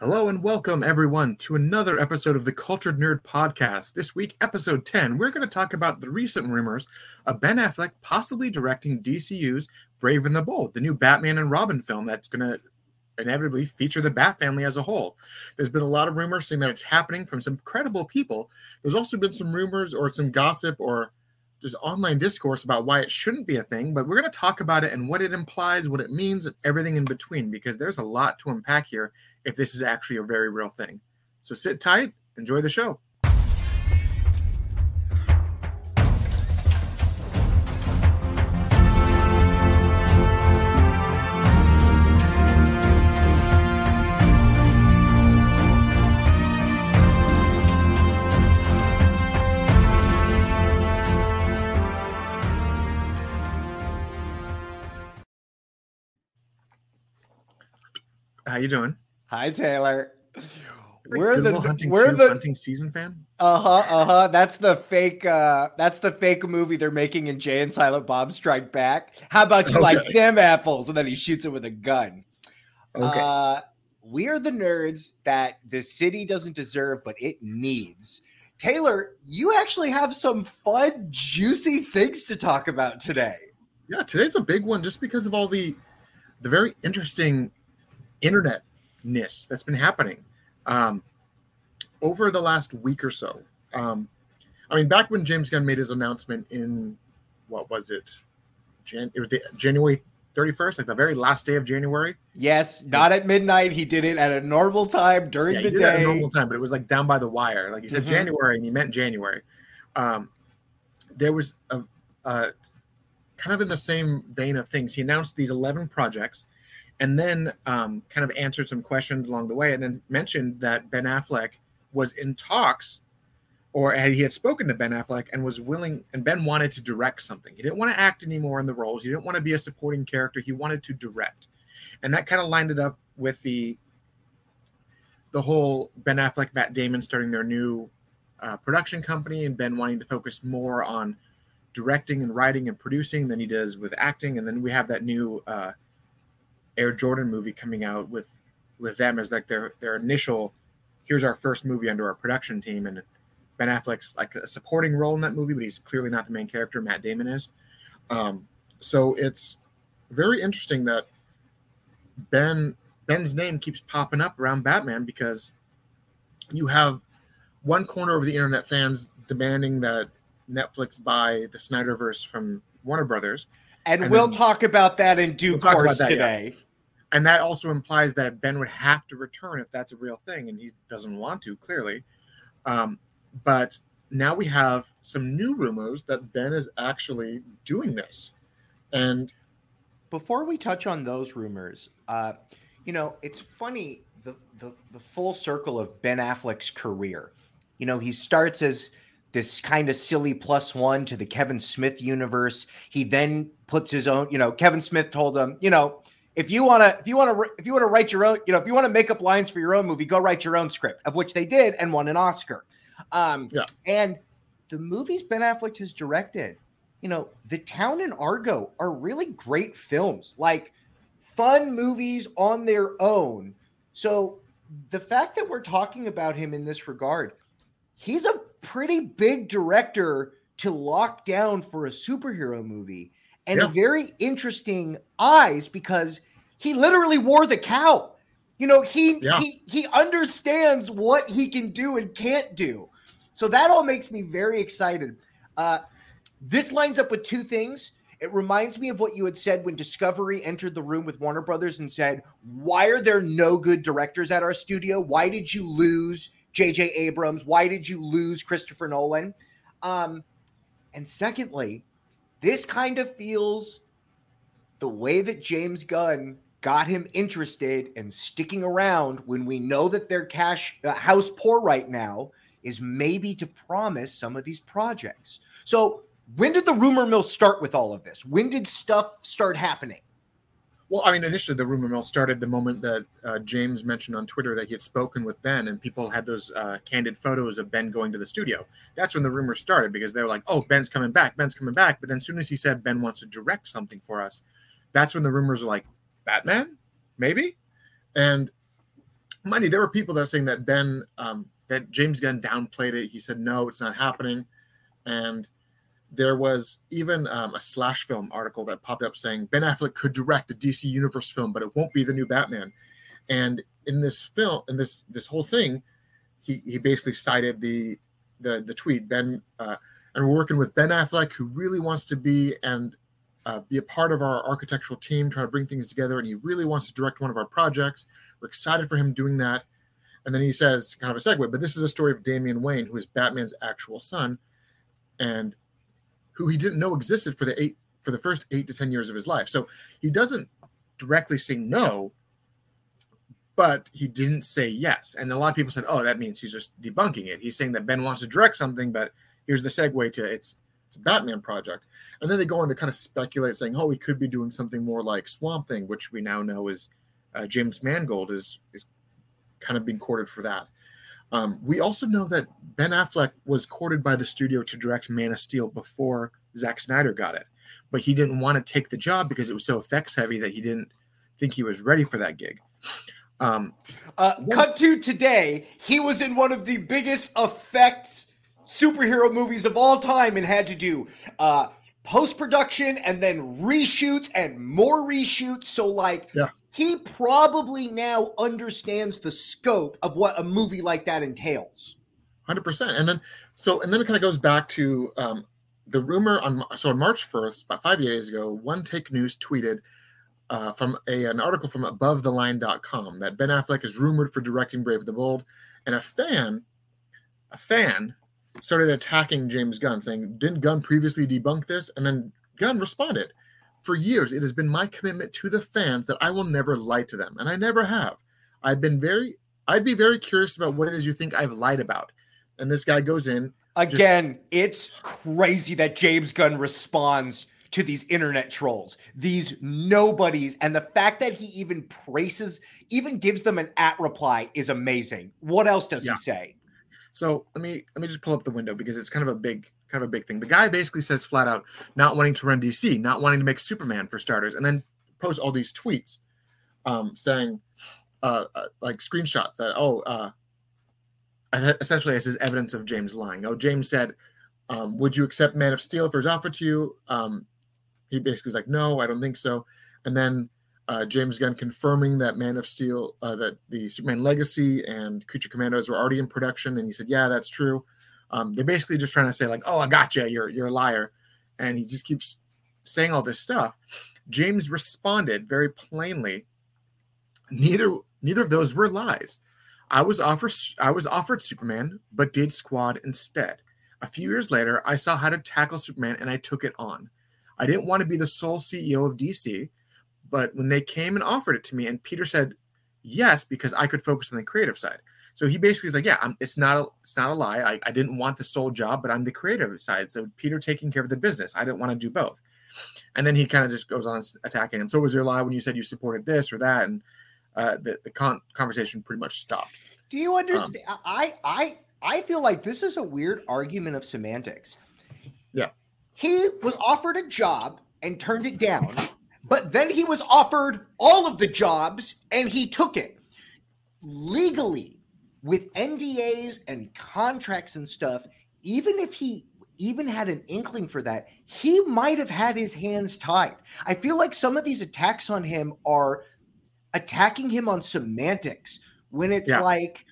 Hello and welcome everyone to another episode of the Cultured Nerd Podcast. This week, episode 10, we're going to talk about the recent rumors of Ben Affleck possibly directing DCU's Brave and the Bold, the new Batman and Robin film that's going to inevitably feature the Bat family as a whole. There's been a lot of rumors saying that it's happening from some credible people. There's also been some rumors or some gossip or just online discourse about why it shouldn't be a thing, but we're going to talk about it and what it implies, what it means, and everything in between because there's a lot to unpack here if this is actually a very real thing. So sit tight, enjoy the show. How you doing? Hi, Taylor. We're the hunting we're the hunting season fan. Uh huh. Uh huh. That's the fake. uh That's the fake movie they're making in Jay and Silent Bob Strike Back. How about you okay. like them apples? And then he shoots it with a gun. Okay. Uh, we are the nerds that the city doesn't deserve, but it needs. Taylor, you actually have some fun, juicy things to talk about today. Yeah, today's a big one just because of all the the very interesting internet ness that's been happening um, over the last week or so. Um, I mean, back when James Gunn made his announcement in what was it? Jan- it was the January 31st, like the very last day of January. Yes, not at midnight. He did it at a normal time during yeah, the day. normal time, but it was like down by the wire. Like he said, mm-hmm. January, and he meant January. Um, there was a, a kind of in the same vein of things. He announced these 11 projects and then um, kind of answered some questions along the way, and then mentioned that Ben Affleck was in talks, or he had spoken to Ben Affleck and was willing, and Ben wanted to direct something. He didn't want to act anymore in the roles. He didn't want to be a supporting character. He wanted to direct, and that kind of lined it up with the the whole Ben Affleck, Matt Damon starting their new uh, production company, and Ben wanting to focus more on directing and writing and producing than he does with acting. And then we have that new uh, Air Jordan movie coming out with with them as like their their initial here's our first movie under our production team and Ben Affleck's like a supporting role in that movie, but he's clearly not the main character. Matt Damon is. Um, so it's very interesting that Ben Ben's name keeps popping up around Batman because you have one corner of the internet fans demanding that Netflix buy the Snyderverse from Warner Brothers. And, and we'll then, talk about that in due we'll course that, today. Yeah and that also implies that Ben would have to return if that's a real thing, and he doesn't want to clearly. Um, but now we have some new rumors that Ben is actually doing this, and before we touch on those rumors, uh, you know, it's funny the, the the full circle of Ben Affleck's career. You know, he starts as this kind of silly plus one to the Kevin Smith universe. He then puts his own, you know, Kevin Smith told him, you know, if you want to if you want to if you want to write your own you know if you want to make up lines for your own movie go write your own script of which they did and won an oscar. Um yeah. and the movies ben affleck has directed you know the town and argo are really great films like fun movies on their own. So the fact that we're talking about him in this regard he's a pretty big director to lock down for a superhero movie and yeah. very interesting eyes because he literally wore the cowl. You know, he yeah. he he understands what he can do and can't do. So that all makes me very excited. Uh, this lines up with two things. It reminds me of what you had said when Discovery entered the room with Warner Brothers and said, "Why are there no good directors at our studio? Why did you lose J.J. Abrams? Why did you lose Christopher Nolan?" Um, and secondly, this kind of feels the way that James Gunn got him interested and sticking around when we know that their cash uh, house poor right now is maybe to promise some of these projects. So, when did the rumor mill start with all of this? When did stuff start happening? Well, I mean, initially the rumor mill started the moment that uh, James mentioned on Twitter that he had spoken with Ben, and people had those uh, candid photos of Ben going to the studio. That's when the rumor started because they were like, "Oh, Ben's coming back, Ben's coming back." But then, as soon as he said Ben wants to direct something for us, that's when the rumors are like, Batman, maybe. And money. there were people that are saying that Ben, um, that James Gunn downplayed it. He said, no, it's not happening. And there was even um, a slash film article that popped up saying Ben Affleck could direct a DC Universe film, but it won't be the new Batman. And in this film, in this this whole thing, he he basically cited the the the tweet Ben uh, and we're working with Ben Affleck, who really wants to be and uh, be a part of our architectural team, trying to bring things together, and he really wants to direct one of our projects. We're excited for him doing that. And then he says, kind of a segue, but this is a story of Damian Wayne, who is Batman's actual son, and who he didn't know existed for the eight for the first eight to ten years of his life. So he doesn't directly say no, but he didn't say yes. And a lot of people said, "Oh, that means he's just debunking it." He's saying that Ben wants to direct something, but here's the segue to it's it's a Batman project. And then they go on to kind of speculate, saying, "Oh, he could be doing something more like Swamp Thing," which we now know is uh, James Mangold is is kind of being courted for that. Um, we also know that Ben Affleck was courted by the studio to direct Man of Steel before Zack Snyder got it, but he didn't want to take the job because it was so effects heavy that he didn't think he was ready for that gig. Um, uh, cut to today, he was in one of the biggest effects superhero movies of all time and had to do uh, post production and then reshoots and more reshoots. So, like, yeah. he probably now understands the scope of what a movie like that entails. 100%. And then, so, and then it kind of goes back to um, the rumor on, so on March 1st, about five days ago, One Take News tweeted uh, from a, an article from abovetheline.com that Ben Affleck is rumored for directing Brave and the Bold. And a fan, a fan started attacking James Gunn, saying, Didn't Gunn previously debunk this? And then Gunn responded, For years, it has been my commitment to the fans that I will never lie to them. And I never have. I've been very, I'd be very curious about what it is you think I've lied about. And this guy goes in. Again, just, it's crazy that James Gunn responds to these internet trolls, these nobodies. And the fact that he even praises, even gives them an at reply is amazing. What else does yeah. he say? So let me let me just pull up the window because it's kind of a big kind of a big thing. The guy basically says flat out not wanting to run DC, not wanting to make Superman for starters, and then post all these tweets um, saying uh, uh, like screenshots that oh uh, essentially this is evidence of James lying. Oh, James said, um, "Would you accept Man of Steel if it was offered to you?" Um, he basically was like, "No, I don't think so." And then uh, James Gunn confirming that Man of Steel, uh, that the Superman Legacy and Creature Commandos were already in production, and he said, "Yeah, that's true." Um, they're basically just trying to say like, "Oh, I got you. You're you're a liar," and he just keeps saying all this stuff. James responded very plainly. Neither neither of those were lies. I was offered I was offered Superman, but did Squad instead. A few years later, I saw how to tackle Superman, and I took it on. I didn't want to be the sole CEO of DC but when they came and offered it to me, and Peter said yes because I could focus on the creative side. So he basically is like, yeah, I'm, it's not a it's not a lie. I, I didn't want the sole job, but I'm the creative side. So Peter taking care of the business. I didn't want to do both. And then he kind of just goes on attacking him. So was there a lie when you said you supported this or that? And uh, the the con- conversation pretty much stopped. Do you understand? Um, I I I feel like this is a weird argument of semantics. Yeah. He was offered a job and turned it down but then he was offered all of the jobs and he took it. Legally, with NDAs and contracts and stuff, even if he even had an inkling for that, he might have had his hands tied. I feel like some of these attacks on him are attacking him on semantics when it's yeah. like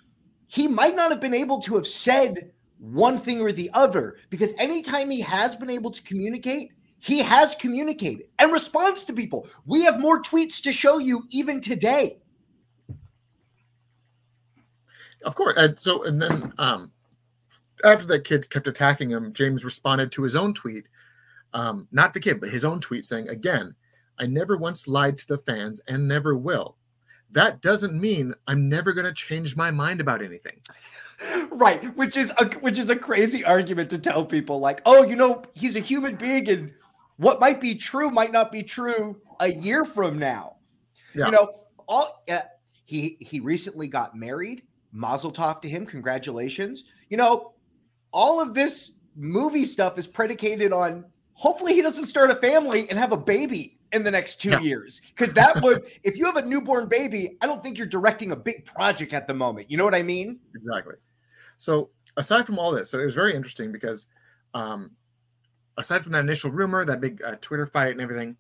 he might not have been able to have said one thing or the other because anytime he has been able to communicate, he has communicated and responds to people. We have more tweets to show you even today. Of course. And so, and then um, after that kid kept attacking him, James responded to his own tweet, um, not the kid, but his own tweet saying, again, I never once lied to the fans and never will. That doesn't mean I'm never going to change my mind about anything. Right, which is a which is a crazy argument to tell people like, "Oh, you know, he's a human being and what might be true might not be true a year from now. Yeah. You know, all uh, he he recently got married. Mazel tov to him. Congratulations. You know, all of this movie stuff is predicated on hopefully he doesn't start a family and have a baby in the next two Yeah. years. Because that would, if you have a newborn baby, I don't think you're directing a big project at the moment. You know what I mean? Exactly. So aside from all this, so it was very interesting because um, aside from that initial rumor, that big uh, Twitter fight and everything,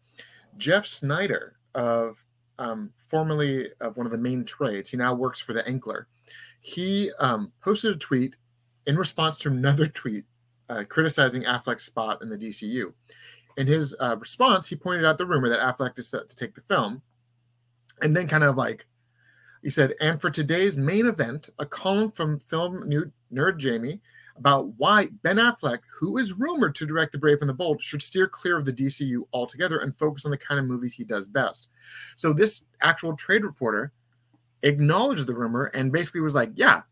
Jeff Sneider of um, formerly of one of the main trades, he now works for the Ankler. He um, posted a tweet in response to another tweet uh, criticizing Affleck's spot in the DCU. In his uh, response, he pointed out the rumor that Affleck is set to take the film, and then kind of like he said, and for today's main event, a column from film nerd Jamie about why Ben Affleck, who is rumored to direct The Brave and the Bold, should steer clear of the DCU altogether and focus on the kind of movies he does best. So this actual trade reporter acknowledged the rumor and basically was like, yeah,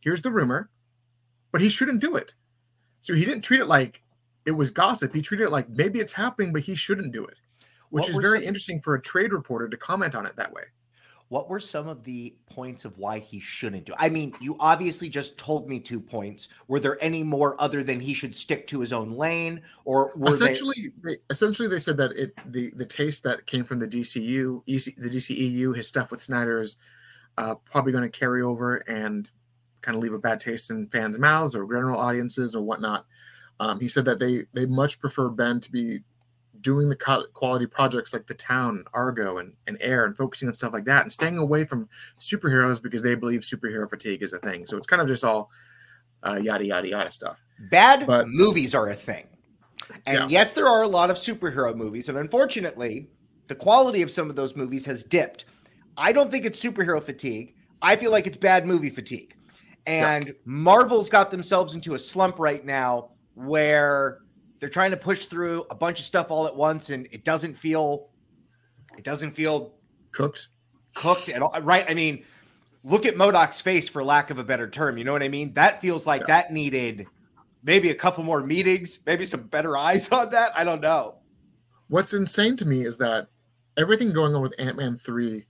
here's the rumor, but he shouldn't do it. So he didn't treat it like it was gossip. He treated it like maybe it's happening, but he shouldn't do it, which What is very some- interesting for a trade reporter to comment on it that way. What were some of the points of why he shouldn't do? I mean, you obviously just told me two points. Were there any more other than he should stick to his own lane, or were they? essentially they, essentially they said that it the the taste that came from the DCU EC, the DCEU his stuff with Snyder is uh, probably going to carry over and kind of leave a bad taste in fans' mouths or general audiences or whatnot. Um, he said that they they much prefer Ben to be doing the quality projects like The Town, Argo, and, and Air, and focusing on stuff like that, and staying away from superheroes because they believe superhero fatigue is a thing. So it's kind of just all uh, yada yada yada stuff. Bad But- movies are a thing. And Yeah. yes, there are a lot of superhero movies. And unfortunately, the quality of some of those movies has dipped. I don't think it's superhero fatigue. I feel like it's bad movie fatigue. And Marvel's got themselves into a slump right now where they're trying to push through a bunch of stuff all at once and it doesn't feel it doesn't feel Cooked. cooked at all. Right? I mean, look at MODOK's face for lack of a better term. You know what I mean? That feels like Yeah. that needed maybe a couple more meetings, maybe some better eyes on that. I don't know. What's insane to me is that everything going on with Ant Man 3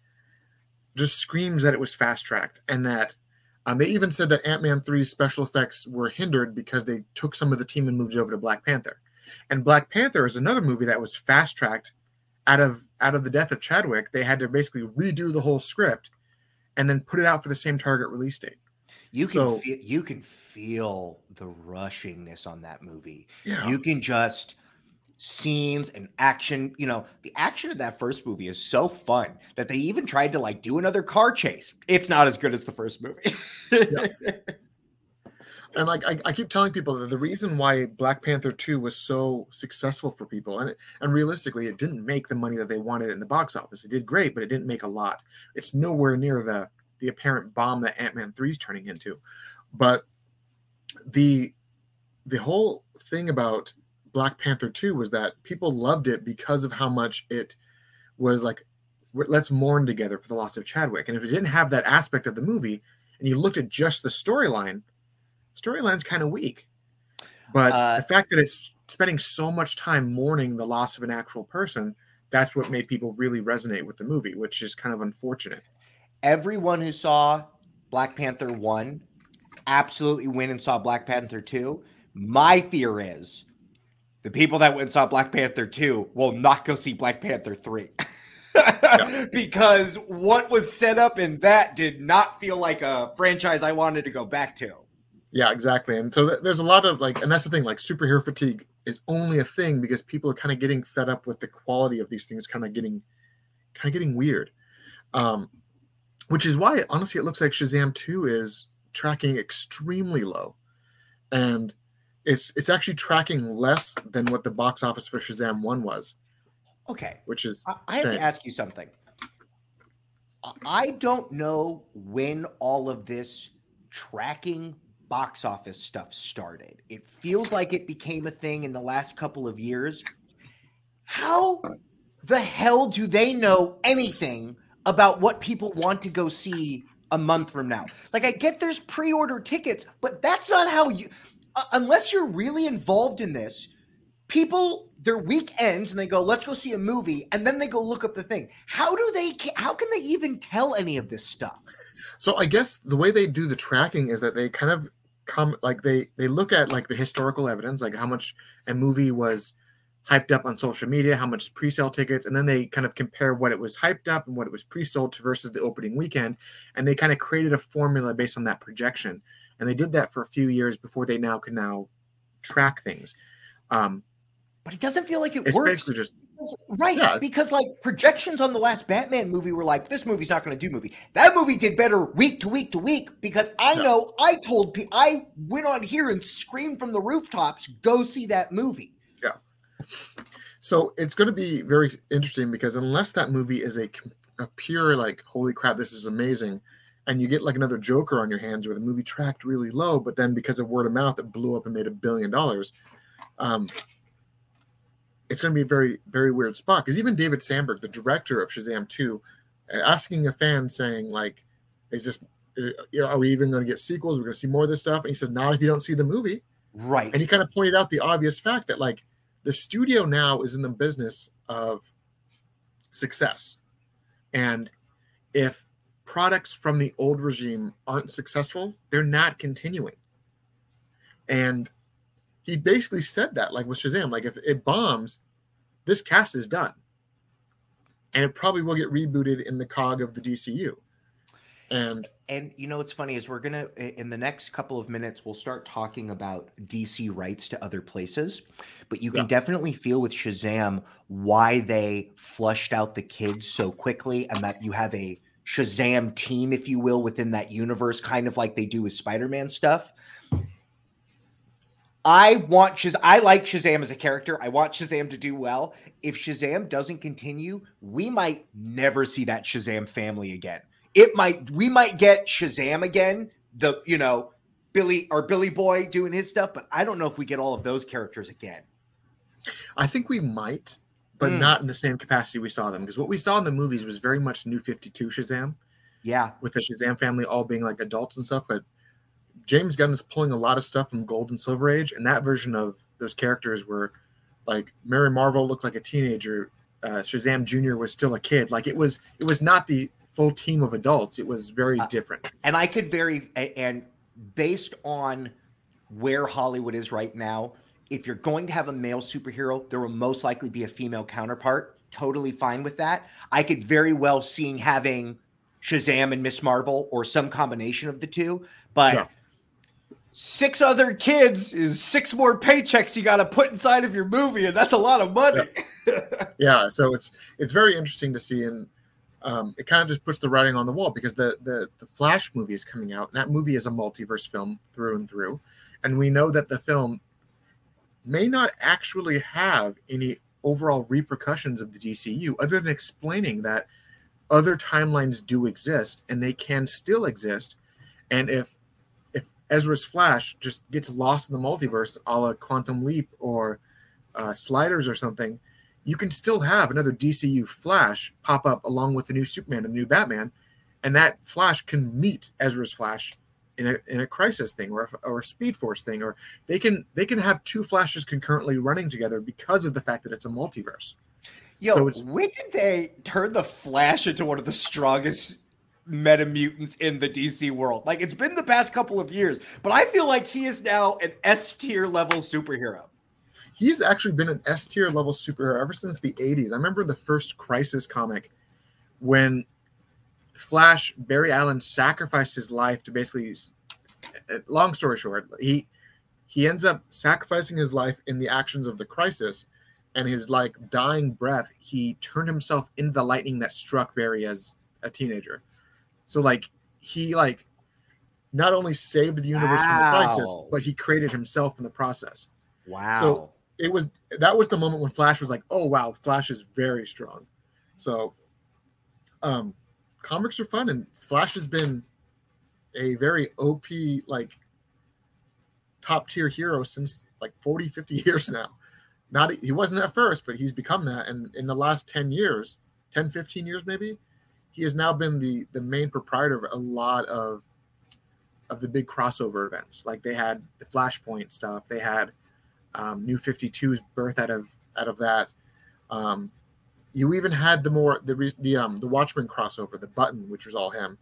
just screams that it was fast tracked and that um, they even said that Ant Man 3's special effects were hindered because they took some of the team and moved it over to Black Panther. And Black Panther is another movie that was fast tracked out of out of the death of Chadwick. They had to basically redo the whole script and then put it out for the same target release date. You can So- feel, you can feel the rushingness on that movie. Yeah. You can just scenes and action. You know, the action of that first movie is so fun that they even tried to like do another car chase. It's not as good as the first movie. and like I, I keep telling people that the reason why Black Panther 2 was so successful for people, and and realistically, it didn't make the money that they wanted in the box office. It did great, but it didn't make a lot. It's nowhere near the the apparent bomb that Ant Man 3 is turning into. But the the whole thing about Black Panther 2 was that people loved it because of how much it was like let's mourn together for the loss of Chadwick. And if it didn't have that aspect of the movie, and you looked at just the storyline, storyline's kind of weak. But Uh, the fact that it's spending so much time mourning the loss of an actual person, that's what made people really resonate with the movie, which is kind of unfortunate. Everyone who saw Black Panther 1 absolutely went and saw Black Panther 2. My fear is the people that went and saw Black Panther 2 will not go see Black Panther 3. because what was set up in that did not feel like a franchise I wanted to go back to. Yeah, exactly. And so th- there's a lot of like, and that's the thing, like superhero fatigue is only a thing because people are kind of getting fed up with the quality of these things, kind of getting, kind of getting weird. Um, which is why honestly it looks like Shazam 2 is tracking extremely low. And it's it's actually tracking less than what the box office for Shazam 1 was, Okay. which is I, I have to ask you something. I- I don't know when all of this tracking box office stuff started. It feels like it became a thing in the last couple of years. How the hell do they know anything about what people want to go see a month from now? Like, I get there's pre order tickets, but that's not how you, uh, unless you're really involved in this, people their week ends and they go let's go see a movie and then they go look up the thing how do they how can they even tell any of this stuff So I guess the way they do the tracking is that they kind of come like they they look at like the historical evidence, like how much a movie was hyped up on social media, how much pre-sale tickets, and then they kind of compare what it was hyped up and what it was pre-sold to versus the opening weekend, and they kind of created a formula based on that projection. And they did that for a few years before they now can now track things. Um, but it doesn't feel like it it's works. basically just Right, Yeah. because like projections on the last Batman movie were like, this movie's not going to do movie. That movie did better week to week to week because I Yeah. know I told people I went on here and screamed from the rooftops, go see that movie. Yeah. So it's going to be very interesting because unless that movie is a, a pure like holy crap this is amazing and you get like another joker on your hands where the movie tracked really low but then because of word of mouth it blew up and made a billion dollars um it's going to be a very very weird spot because even david sandberg the director of shazam 2 uh, asking a fan saying like is this uh, are we even going to get sequels? We're going to see more of this stuff? And he says not if you don't see the movie. Right. and he kind of pointed out the obvious fact that like the studio now is in the business of success. And if products from the old regime aren't successful they're not continuing. And he basically said that like with shazam like if it bombs this cast is done and it probably will get rebooted in the cog of the dcu and And you know what's funny is we're gonna in the next couple of minutes we'll start talking about DC rights to other places, but you can Yeah. definitely feel with Shazam why they flushed out the kids so quickly, and that you have a Shazam team, if you will, within that universe, kind of like they do with Spider-Man stuff. I want Shaz- I like Shazam as a character. I want Shazam to do well. If Shazam doesn't continue, we might never see that Shazam family again. It might we might get Shazam again, the you know, Billy or Billy Boy doing his stuff, but I don't know if we get all of those characters again. I think we might, but Mm. not in the same capacity we saw them. Because what we saw in the movies was very much New Fifty Two Shazam, Yeah. with the Shazam family all being like adults and stuff. But James Gunn is pulling a lot of stuff from Gold and Silver Age, and that version of those characters were like Mary Marvel looked like a teenager, uh, Shazam Junior was still a kid. Like it was, it was not the full team of adults. It was very Uh, different. And I could very and based on where Hollywood is right now, if you're going to have a male superhero, there will most likely be a female counterpart. Totally fine with that. I could very well seeing having Shazam and Miss Marvel or some combination of the two, but Yeah. Six other kids is six more paychecks you got to put inside of your movie, and that's a lot of money. yeah so it's it's very interesting to see and um, it kind of just puts the writing on the wall because the, the the flash movie is coming out and that movie is a multiverse film through and through and we know that the film may not actually have any overall repercussions of the dcu other than explaining that other timelines do exist and they can still exist and if ezra's flash just gets lost in the multiverse a la quantum leap or uh, sliders or something you can still have another DCU Flash pop up along with the new Superman and the new Batman, and that Flash can meet Ezra's Flash in a in a crisis thing or a, or a Speed Force thing, or they can they can have two Flashes concurrently running together because of the fact that it's a multiverse. Yo, So when did they turn the Flash into one of the strongest meta mutants in the DC world? Like it's been the past couple of years, but I feel like he is now an S tier level superhero. He's actually been an S tier level superhero ever since the 80s. I remember the first Crisis comic when Flash Barry Allen sacrificed his life to basically uh, long story short, he he ends up sacrificing his life in the actions of the crisis and his like dying breath, he turned himself into the lightning that struck Barry as a teenager. So like he like not only saved the universe from the crisis, but he created himself in the process. Wow. So it was that was the moment when Flash was like, "Oh wow, Flash is very strong." So, um, comics are fun, and Flash has been a very OP like top tier hero since like 40, 50 years now. Not he wasn't at first, but he's become that, and in the last 10 years, 10, 15 years maybe, he has now been the the main proprietor of a lot of of the big crossover events. Like they had the Flashpoint stuff, they had um, New 52's birth out of out of that. Um, you even had the more the the um the Watchmen crossover, the Button, which was all him.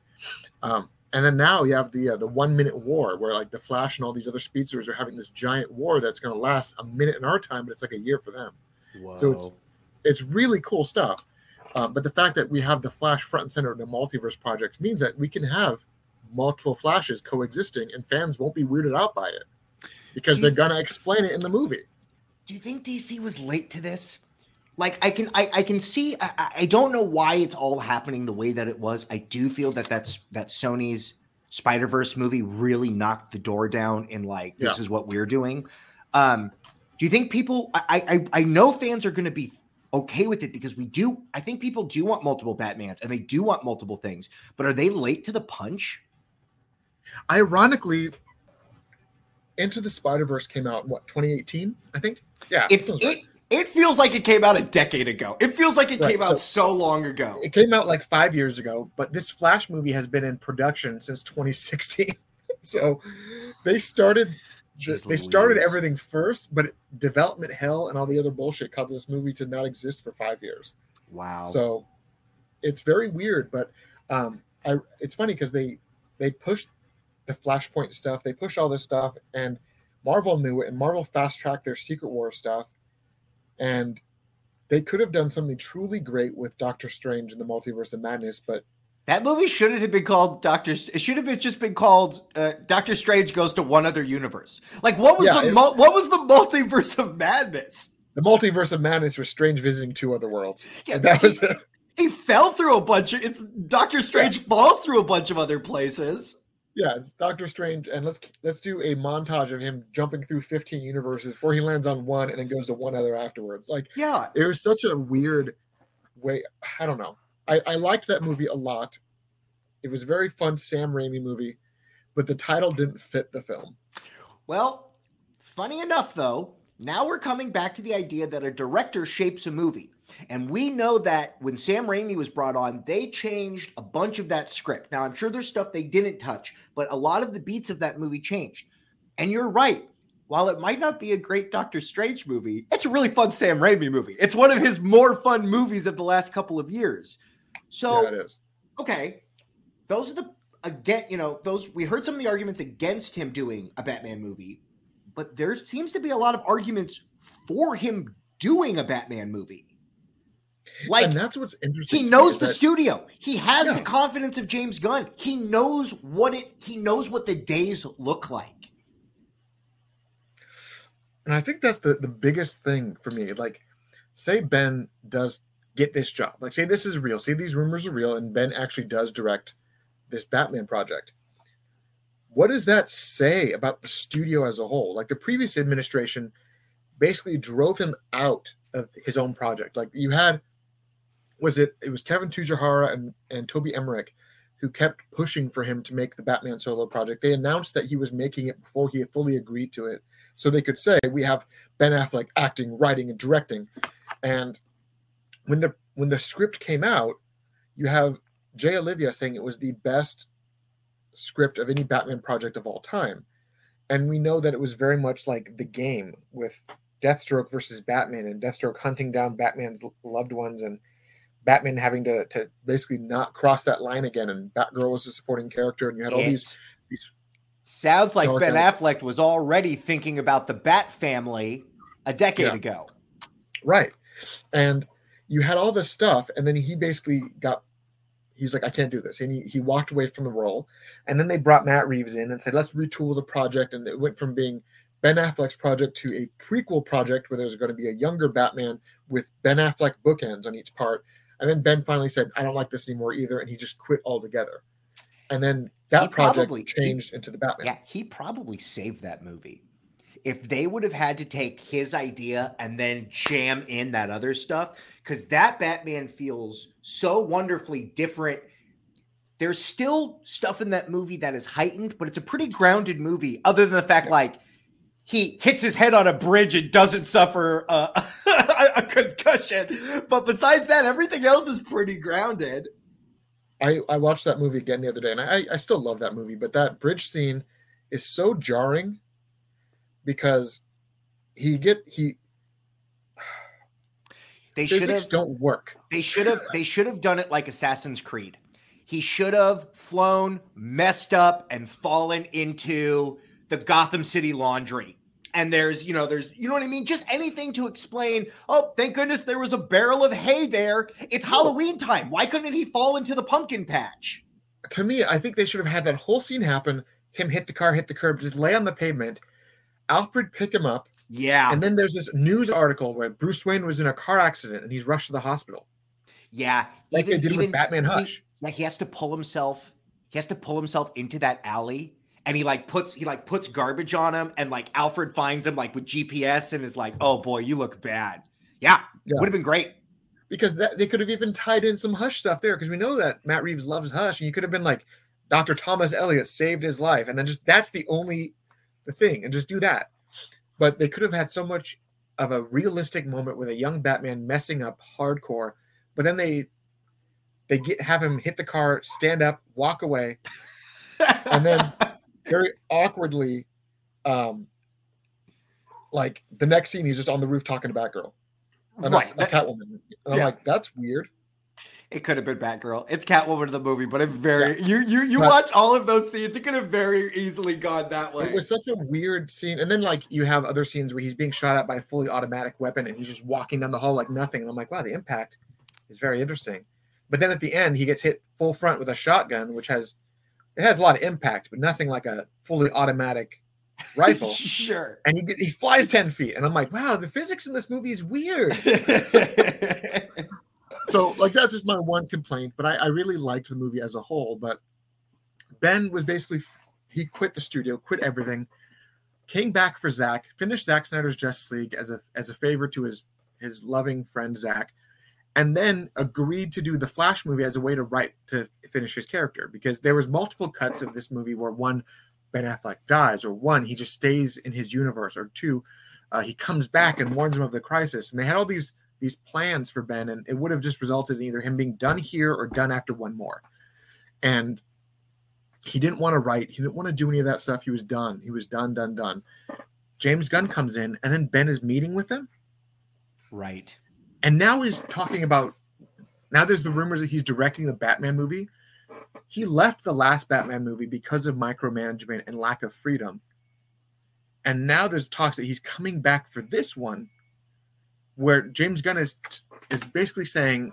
Um, and then now you have the uh, the one minute war where like the Flash and all these other speedsters are having this giant war that's going to last a minute in our time, but it's like a year for them. Whoa. So it's it's really cool stuff. Um, but the fact that we have the Flash front and center in the multiverse projects means that we can have multiple Flashes coexisting, and fans won't be weirded out by it because they're gonna explain it in the movie. Do you think DC was late to this? Like I can I, I can see I, I don't know why it's all happening the way that it was. I do feel that that's that Sony's Spider Verse movie really knocked the door down in like this yeah. is what we're doing. Um, do you think people? I I I know fans are going to be okay with it because we do. I think people do want multiple Batmans and they do want multiple things, but are they late to the punch? Ironically, Into the Spider Verse came out in what 2018, I think. Yeah, it, it, right. it feels like it came out a decade ago. It feels like it right, came out so, so long ago. It came out like five years ago, but this Flash movie has been in production since 2016. so they started Jeez they started everything first, but development hell and all the other bullshit caused this movie to not exist for five years. Wow. So it's very weird, but um, I, it's funny because they they pushed the Flashpoint stuff, they pushed all this stuff, and Marvel knew it, and Marvel fast tracked their Secret War stuff, and they could have done something truly great with Doctor Strange and the Multiverse of Madness, but that movie shouldn't have been called Doctor. It should have been just been called uh, Doctor Strange goes to one other universe. Like what was yeah, the it, what was the multiverse of madness? The multiverse of madness was Strange visiting two other worlds. Yeah, that he, was it. He fell through a bunch of. It's Doctor Strange yeah. falls through a bunch of other places. Yeah, it's Doctor Strange, and let's let's do a montage of him jumping through 15 universes before he lands on one and then goes to one other afterwards. Like, yeah, it was such a weird way. I don't know. I, I liked that movie a lot. It was a very fun Sam Raimi movie, but the title didn't fit the film. Well, funny enough, though, now we're coming back to the idea that a director shapes a movie. And we know that when Sam Raimi was brought on, they changed a bunch of that script. Now, I'm sure there's stuff they didn't touch, but a lot of the beats of that movie changed. And you're right. While it might not be a great Doctor Strange movie, it's a really fun Sam Raimi movie. It's one of his more fun movies of the last couple of years. So, yeah, it is. Okay, those are the again, you know, those we heard some of the arguments against him doing a Batman movie, but there seems to be a lot of arguments for him doing a Batman movie. Like and that's what's interesting. He knows the that, studio. He has yeah. the confidence of James Gunn. He knows what it he knows what the days look like. And I think that's the the biggest thing for me. Like say Ben does get this job. Like, say this is real. Say these rumors are real, and Ben actually does direct this Batman project. What does that say about the studio as a whole? Like the previous administration basically drove him out of his own project. Like you had, was it? It was Kevin Tsujihara and and Toby Emmerich who kept pushing for him to make the Batman solo project. They announced that he was making it before he had fully agreed to it, so they could say we have Ben Affleck acting, writing, and directing, and when the when the script came out, you have Jay Oliva saying it was the best script of any Batman project of all time. And we know that it was very much like the game with Deathstroke versus Batman and Deathstroke hunting down Batman's loved ones and Batman having to, to basically not cross that line again. And Batgirl was a supporting character, and you had all it these these. Sounds like Ben Affleck was already thinking about the Bat family a decade yeah. ago. Right. And you had all this stuff, and then he basically got he's like, I can't do this. And he, he walked away from the role. And then they brought Matt Reeves in and said, let's retool the project. And it went from being Ben Affleck's project to a prequel project where there's going to be a younger Batman with Ben Affleck bookends on each part. And then Ben finally said, I don't like this anymore either. And he just quit altogether. And then that he project probably, changed he, into the Batman. Yeah, he probably saved that movie if they would have had to take his idea and then jam in that other stuff, because that Batman feels so wonderfully different. There's still stuff in that movie that is heightened, but it's a pretty grounded movie, other than the fact like he hits his head on a bridge and doesn't suffer a, a concussion. But besides that, everything else is pretty grounded. I, I watched that movie again the other day, and I, I still love that movie, but that bridge scene is so jarring because he get he they should have don't work. They should have they should have done it like Assassin's Creed. He should have flown, messed up, and fallen into the Gotham City laundry. and there's you know there's you know what I mean just anything to explain oh thank goodness there was a barrel of hay there it's Halloween time why couldn't he fall into the pumpkin patch to me I think they should have had that whole scene happen him hit the car hit the curb just lay on the pavement Alfred pick him up yeah and then there's this news article where Bruce Wayne was in a car accident and he's rushed to the hospital yeah like even, they did even, with Batman Hush he, like he has to pull himself he has to pull himself into that alley and he like puts he like puts garbage on him and like Alfred finds him like with GPS and is like, "Oh boy, you look bad." Yeah, yeah. would have been great. Because that they could have even tied in some Hush stuff there because we know that Matt Reeves loves Hush and you could have been like Dr. Thomas Elliot saved his life and then just that's the only the thing and just do that. But they could have had so much of a realistic moment with a young Batman messing up hardcore, but then they they get have him hit the car, stand up, walk away, and then very awkwardly, um, like the next scene, he's just on the roof talking to Batgirl, and right. a, a Catwoman. And I'm like, that's weird. It could have been Batgirl. It's Catwoman in the movie, but it very yeah. you you you but, watch all of those scenes. It could have very easily gone that way. It was such a weird scene, and then like you have other scenes where he's being shot at by a fully automatic weapon, and he's just walking down the hall like nothing. And I'm like, wow, the impact is very interesting. But then at the end, he gets hit full front with a shotgun, which has it has a lot of impact, but nothing like a fully automatic rifle. sure. And he he flies ten feet, and I'm like, wow, the physics in this movie is weird. so like that's just my one complaint, but I, I really liked the movie as a whole. But Ben was basically he quit the studio, quit everything, came back for Zack, finished Zack Snyder's Justice League as a as a favor to his his loving friend Zack, and then agreed to do the Flash movie as a way to write to finish his character because there was multiple cuts of this movie where one Ben Affleck dies, or one he just stays in his universe, or two uh, he comes back and warns him of the crisis, and they had all these these plans for Ben, and it would have just resulted in either him being done here or done after one more, and he didn't want to write, he didn't want to do any of that stuff. He was done. He was done, done, done. James Gunn comes in, and then Ben is meeting with him. Right and now he's talking about now there's the rumors that he's directing the Batman movie. He left the last Batman movie because of micromanagement and lack of freedom. And now there's talks that he's coming back for this one where James Gunn is is basically saying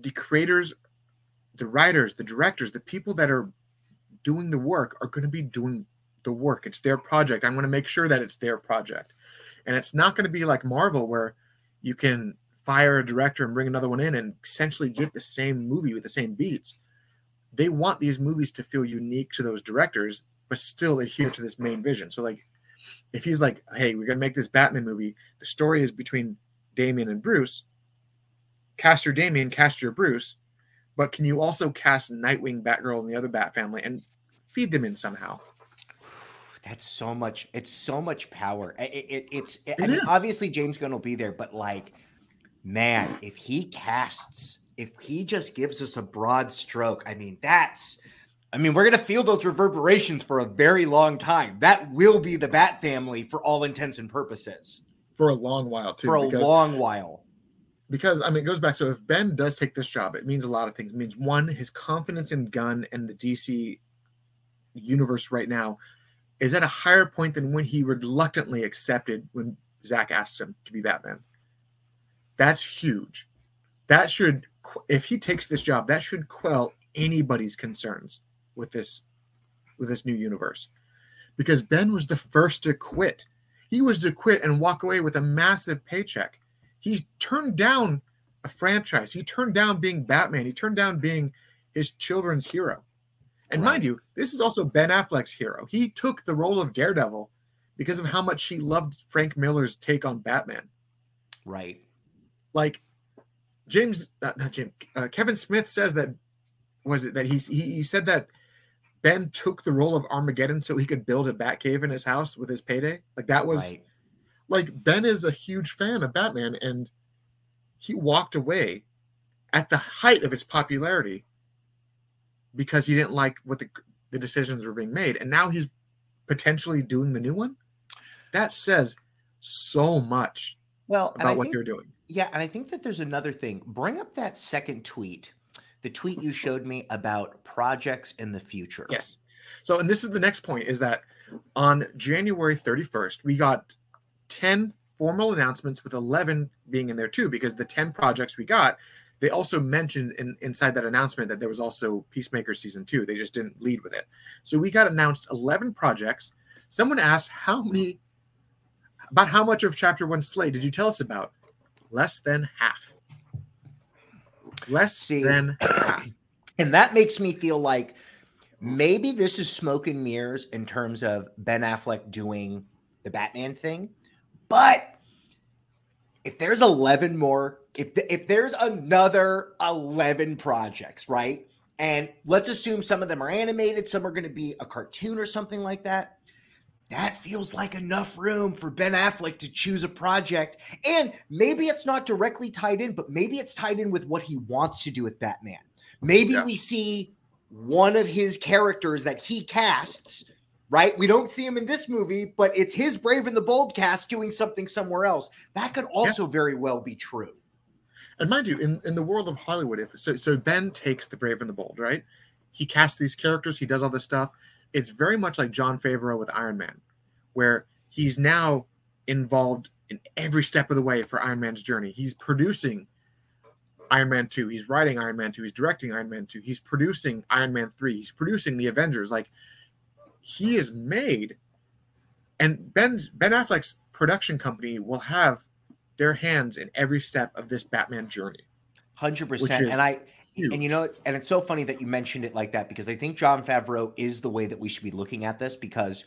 the creators, the writers, the directors, the people that are doing the work are going to be doing the work. It's their project. I'm going to make sure that it's their project. And it's not going to be like Marvel where you can fire a director and bring another one in and essentially get the same movie with the same beats. They want these movies to feel unique to those directors, but still adhere to this main vision. So, like, if he's like, hey, we're going to make this Batman movie, the story is between Damian and Bruce, cast your Damian, cast your Bruce, but can you also cast Nightwing, Batgirl, and the other Bat family and feed them in somehow? That's so much. It's so much power. It, it, it's. It I mean, obviously James Gunn will be there, but like man, if he casts, if he just gives us a broad stroke, I mean, that's I mean, we're going to feel those reverberations for a very long time. That will be the Bat family for all intents and purposes. For a long while, too. For a because, long while. Because, I mean, it goes back. So, if Ben does take this job, it means a lot of things. It means one, his confidence in Gunn and the DC universe right now is at a higher point than when he reluctantly accepted when Zack asked him to be Batman. That's huge. That should, if he takes this job, that should quell anybody's concerns with this, with this new universe, because Ben was the first to quit. He was to quit and walk away with a massive paycheck. He turned down a franchise. He turned down being Batman. He turned down being his children's hero. And right. mind you, this is also Ben Affleck's hero. He took the role of Daredevil because of how much he loved Frank Miller's take on Batman. Right like James, not, not Jim, uh, Kevin Smith says that was it that he, he he said that Ben took the role of Armageddon so he could build a Batcave in his house with his payday. Like that was right. like Ben is a huge fan of Batman and he walked away at the height of its popularity because he didn't like what the the decisions were being made and now he's potentially doing the new one. That says so much well about what think, they're doing. Yeah, and I think that there's another thing. Bring up that second tweet, the tweet you showed me about projects in the future. Yes. So, and this is the next point is that On January 31st, we got 10 formal announcements with 11 being in there too, because the 10 projects we got, they also mentioned in, inside that announcement that there was also Peacemaker season two. They just didn't lead with it. So we got announced 11 projects. Someone asked how many, about how much of chapter one slate did you tell us about? Less than half. Less See, than half. And that makes me feel like maybe this is smoke and mirrors in terms of Ben Affleck doing the Batman thing. But if there's 11 more, if the, if there's another 11 projects, right? And let's assume some of them are animated, some are going to be a cartoon or something like that. That feels like enough room for Ben Affleck to choose a project. And maybe it's not directly tied in, but maybe it's tied in with what he wants to do with Batman. Maybe Yeah. we see one of his characters that he casts, right? We don't see him in this movie, but it's his Brave and the Bold cast doing something somewhere else. That could also very well be true. And mind you, in, in the world of Hollywood, if so, so Ben takes the brave and the bold, right? He casts these characters, he does all this stuff. It's very much like Jon Favreau with Iron Man, where he's now involved in every step of the way for Iron Man's journey. He's producing Iron Man 2, he's writing Iron Man 2, he's directing Iron Man 2, he's producing Iron Man 3, he's producing the Avengers. Like he is made and Ben Ben Affleck's production company will have their hands in every step of this Batman journey. 100% is And I huge. and you know, and it's so funny that you mentioned it like that because I think Jon Favreau is the way that we should be looking at this because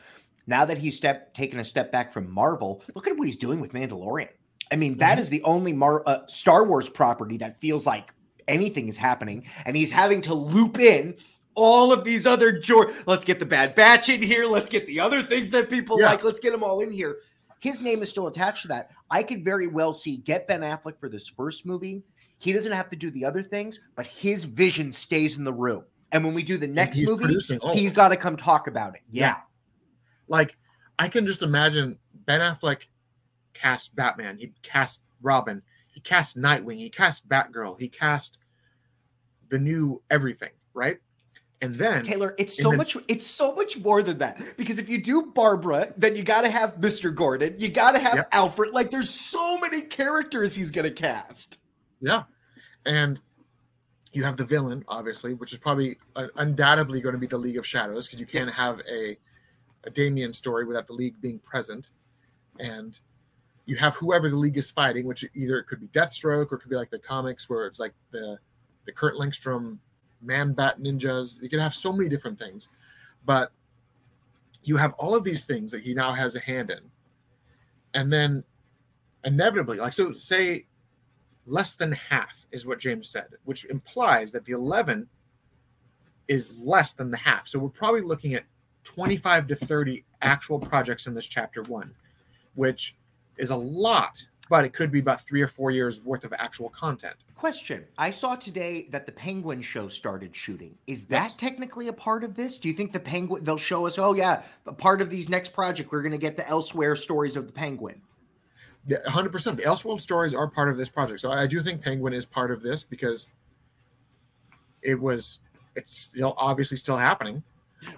now that he's step taken a step back from Marvel, look at what he's doing with Mandalorian. I mean, that Mhm. is the only Mar- uh, Star Wars property that feels like anything is happening, and he's having to loop in all of these other George. Let's get the Bad Batch in here. Let's get the other things that people Yeah. like. Let's get them all in here. His name is still attached to that. I could very well see get Ben Affleck for this first movie. He doesn't have to do the other things, but his vision stays in the room. And when we do the next he's movie, all oh. he's got to come talk about it. Yeah. like I can just imagine Ben Affleck cast Batman, he cast Robin, he cast Nightwing, he cast Batgirl, he cast the new everything, right? And then Taylor, it's so then- much. It's so much more than that. Because if you do Barbara, then you got to have Mr. Gordon. You got to have Yep. Alfred. Like, there's so many characters he's gonna cast. Yeah, and you have the villain, obviously, which is probably uh, undoubtedly going to be the League of Shadows because you can't have a a Damian story without the League being present, and you have whoever the League is fighting, which either it could be Deathstroke or it could be like the comics where it's like the the Kurt Langstrom Man Bat Ninjas. You can have so many different things, but you have all of these things that he now has a hand in, and then inevitably, like so, say less than half is what James said, which implies that the 11 is less than the half. So we're probably looking at 25 to 30 actual projects in this chapter one, which is a lot, but it could be about three or four years worth of actual content. Question: I saw today that the Penguin show started shooting. Is that Yes. technically a part of this? Do you think the Penguin? They'll show us. Oh yeah, a part of these next project. We're gonna get the Elseworld stories of the Penguin. The 100%. The Elseworld stories are part of this project. So I do think Penguin is part of this because it was, it's still obviously still happening.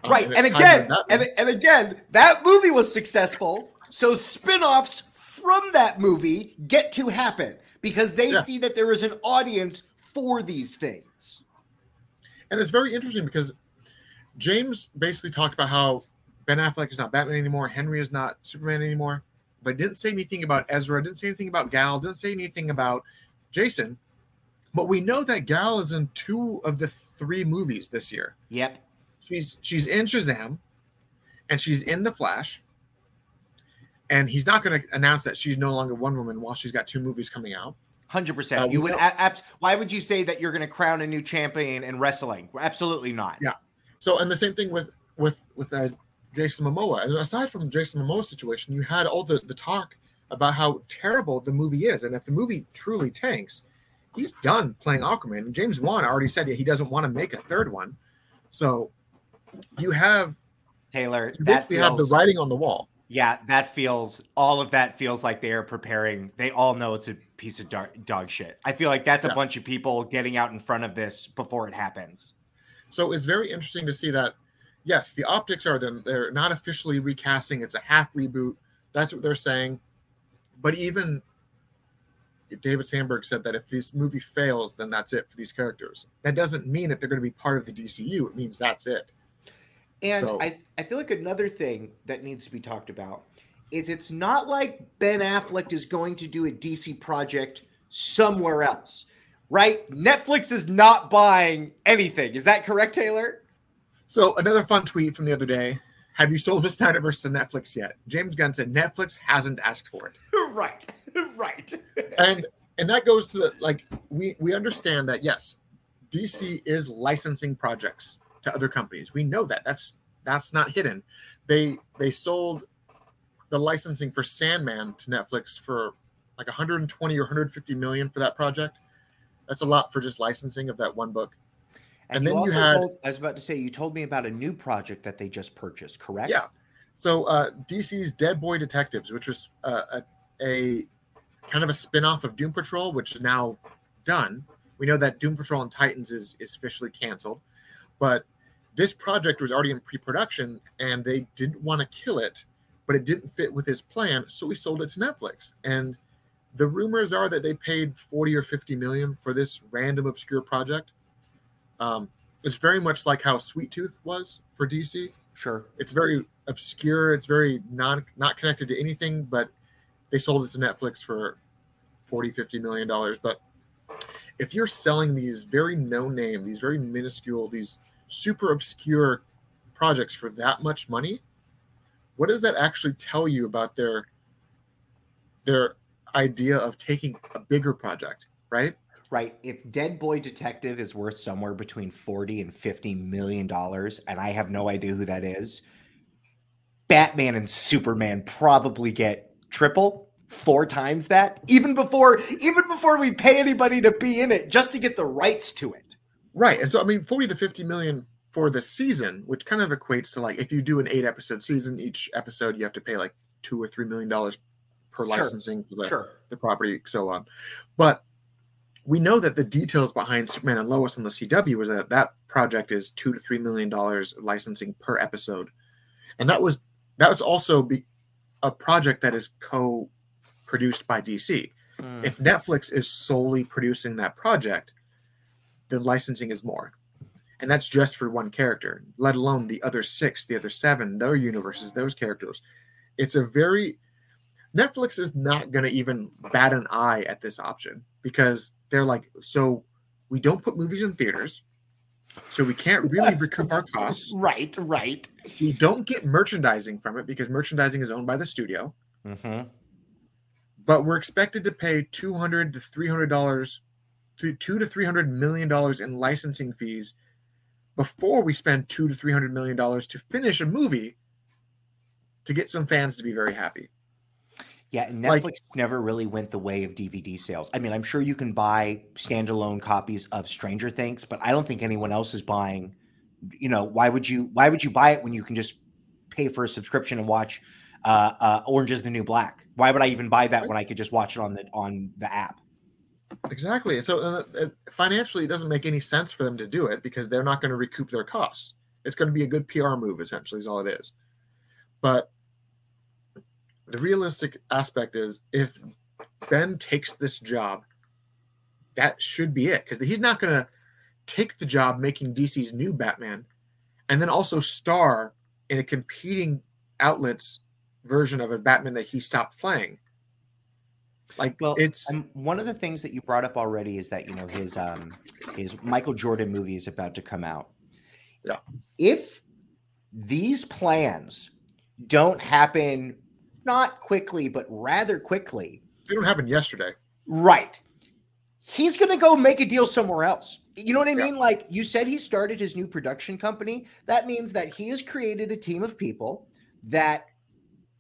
Um, right it's and to again and, and again that movie was successful so spin-offs from that movie get to happen because they Yeah. see that there is an audience for these things And it's very interesting because James basically talked about how Ben Affleck is not Batman anymore, Henry is not Superman anymore, but didn't say anything about Ezra, didn't say anything about Gal, didn't say anything about Jason. But we know that Gal is in two of the three movies this year. yep She's she's in Shazam, and she's in The Flash. And he's not going to announce that she's no longer Wonder Woman while she's got two movies coming out. 100% Uh, you would a- abs- why would you say that you're going to crown a new champion in wrestling absolutely not Yeah. So, and the same thing with with with uh, Jason Momoa. And aside from Jason Momoa's situation, you had all the the talk about how terrible the movie is, and if the movie truly tanks, he's done playing Aquaman. And James Wan already said that he doesn't want to make a third one. So, you have taylor you basically have the writing on the wall. yeah that feels all of that feels like they are preparing they all know it's a piece of dog, dog shit i feel like that's a Yeah. bunch of people getting out in front of this before it happens So it's very interesting to see that yes, the optics are then they're not officially recasting. It's a half reboot. That's what they're saying. But even David Sandberg said that if this movie fails, then that's it for these characters. That doesn't mean that they're going to be part of the DCU. It means that's it. And so, I, I feel like another thing that needs to be talked about is it's not like Ben Affleck is going to do a DC project somewhere else, right? Netflix is not buying anything. Is that correct, Taylor? So another fun tweet from the other day. Have you sold this Snyderverse to Netflix yet? James Gunn said Netflix hasn't asked for it. right. Right. and and that goes to the like we we understand that yes, DC is licensing projects to other companies. We know that. That's that's not hidden. They they sold the licensing for Sandman to Netflix for like 120 or 150 million for that project. That's a lot for just licensing of that one book. And, and you then you had told, I was about to say you told me about a new project that they just purchased, correct? Yeah. So uh, DC's Dead Boy Detectives, which was uh, a, a kind of a spin-off of Doom Patrol, which is now done. We know that Doom Patrol and Titans is is officially canceled, but this project was already in pre-production and they didn't want to kill it, but it didn't fit with his plan, so we sold it to Netflix. And the rumors are that they paid 40 or 50 million for this random obscure project. Um, it's very much like how Sweet Tooth was for DC. Sure. It's very obscure. It's very non not connected to anything, but they sold it to Netflix for 40, 50 million dollars. But if you're selling these very no name, these very minuscule, these super obscure projects for that much money, what does that actually tell you about their their idea of taking a bigger project, right? Right. If Dead Boy Detective is worth somewhere between 40 and 50 million dollars, and I have no idea who that is, Batman and Superman probably get triple, four times that, even before even before we pay anybody to be in it, just to get the rights to it. Right. And so I mean 40 to 50 million for the season, which kind of equates to like if you do an eight episode season, each episode you have to pay like two or three million dollars per licensing sure. for the, sure. the property, so on. But we know that the details behind Superman and Lois on the CW was that that project is two to three million dollars licensing per episode, and that was that was also be a project that is co-produced by DC. Mm. If Netflix is solely producing that project, the licensing is more, and that's just for one character. Let alone the other six, the other seven, their universes, those characters. It's a very Netflix is not going to even bat an eye at this option because they're like, so we don't put movies in theaters, so we can't really recoup our costs. Right, right. We don't get merchandising from it because merchandising is owned by the studio. Mm-hmm. But we're expected to pay two hundred to three hundred dollars, two to three hundred million dollars in licensing fees before we spend two to three hundred million dollars to finish a movie to get some fans to be very happy. Yeah, Netflix like, never really went the way of DVD sales. I mean, I'm sure you can buy standalone copies of Stranger Things, but I don't think anyone else is buying. You know, why would you? Why would you buy it when you can just pay for a subscription and watch uh, uh, Orange Is the New Black? Why would I even buy that when I could just watch it on the on the app? Exactly. And so uh, uh financially, it doesn't make any sense for them to do it because they're not going to recoup their costs. It's going to be a good PR move, essentially, is all it is. But the realistic aspect is if Ben takes this job, that should be it because he's not going to take the job making DC's new Batman and then also star in a competing outlets version of a Batman that he stopped playing. Like well, it's um, one of the things that you brought up already is that you know his um his Michael Jordan movie is about to come out. Yeah. If these plans don't happen not quickly, but rather quickly. It didn't happen yesterday. Right. He's going to go make a deal somewhere else. You know what I mean? Yeah. Like you said, he started his new production company. That means that he has created a team of people that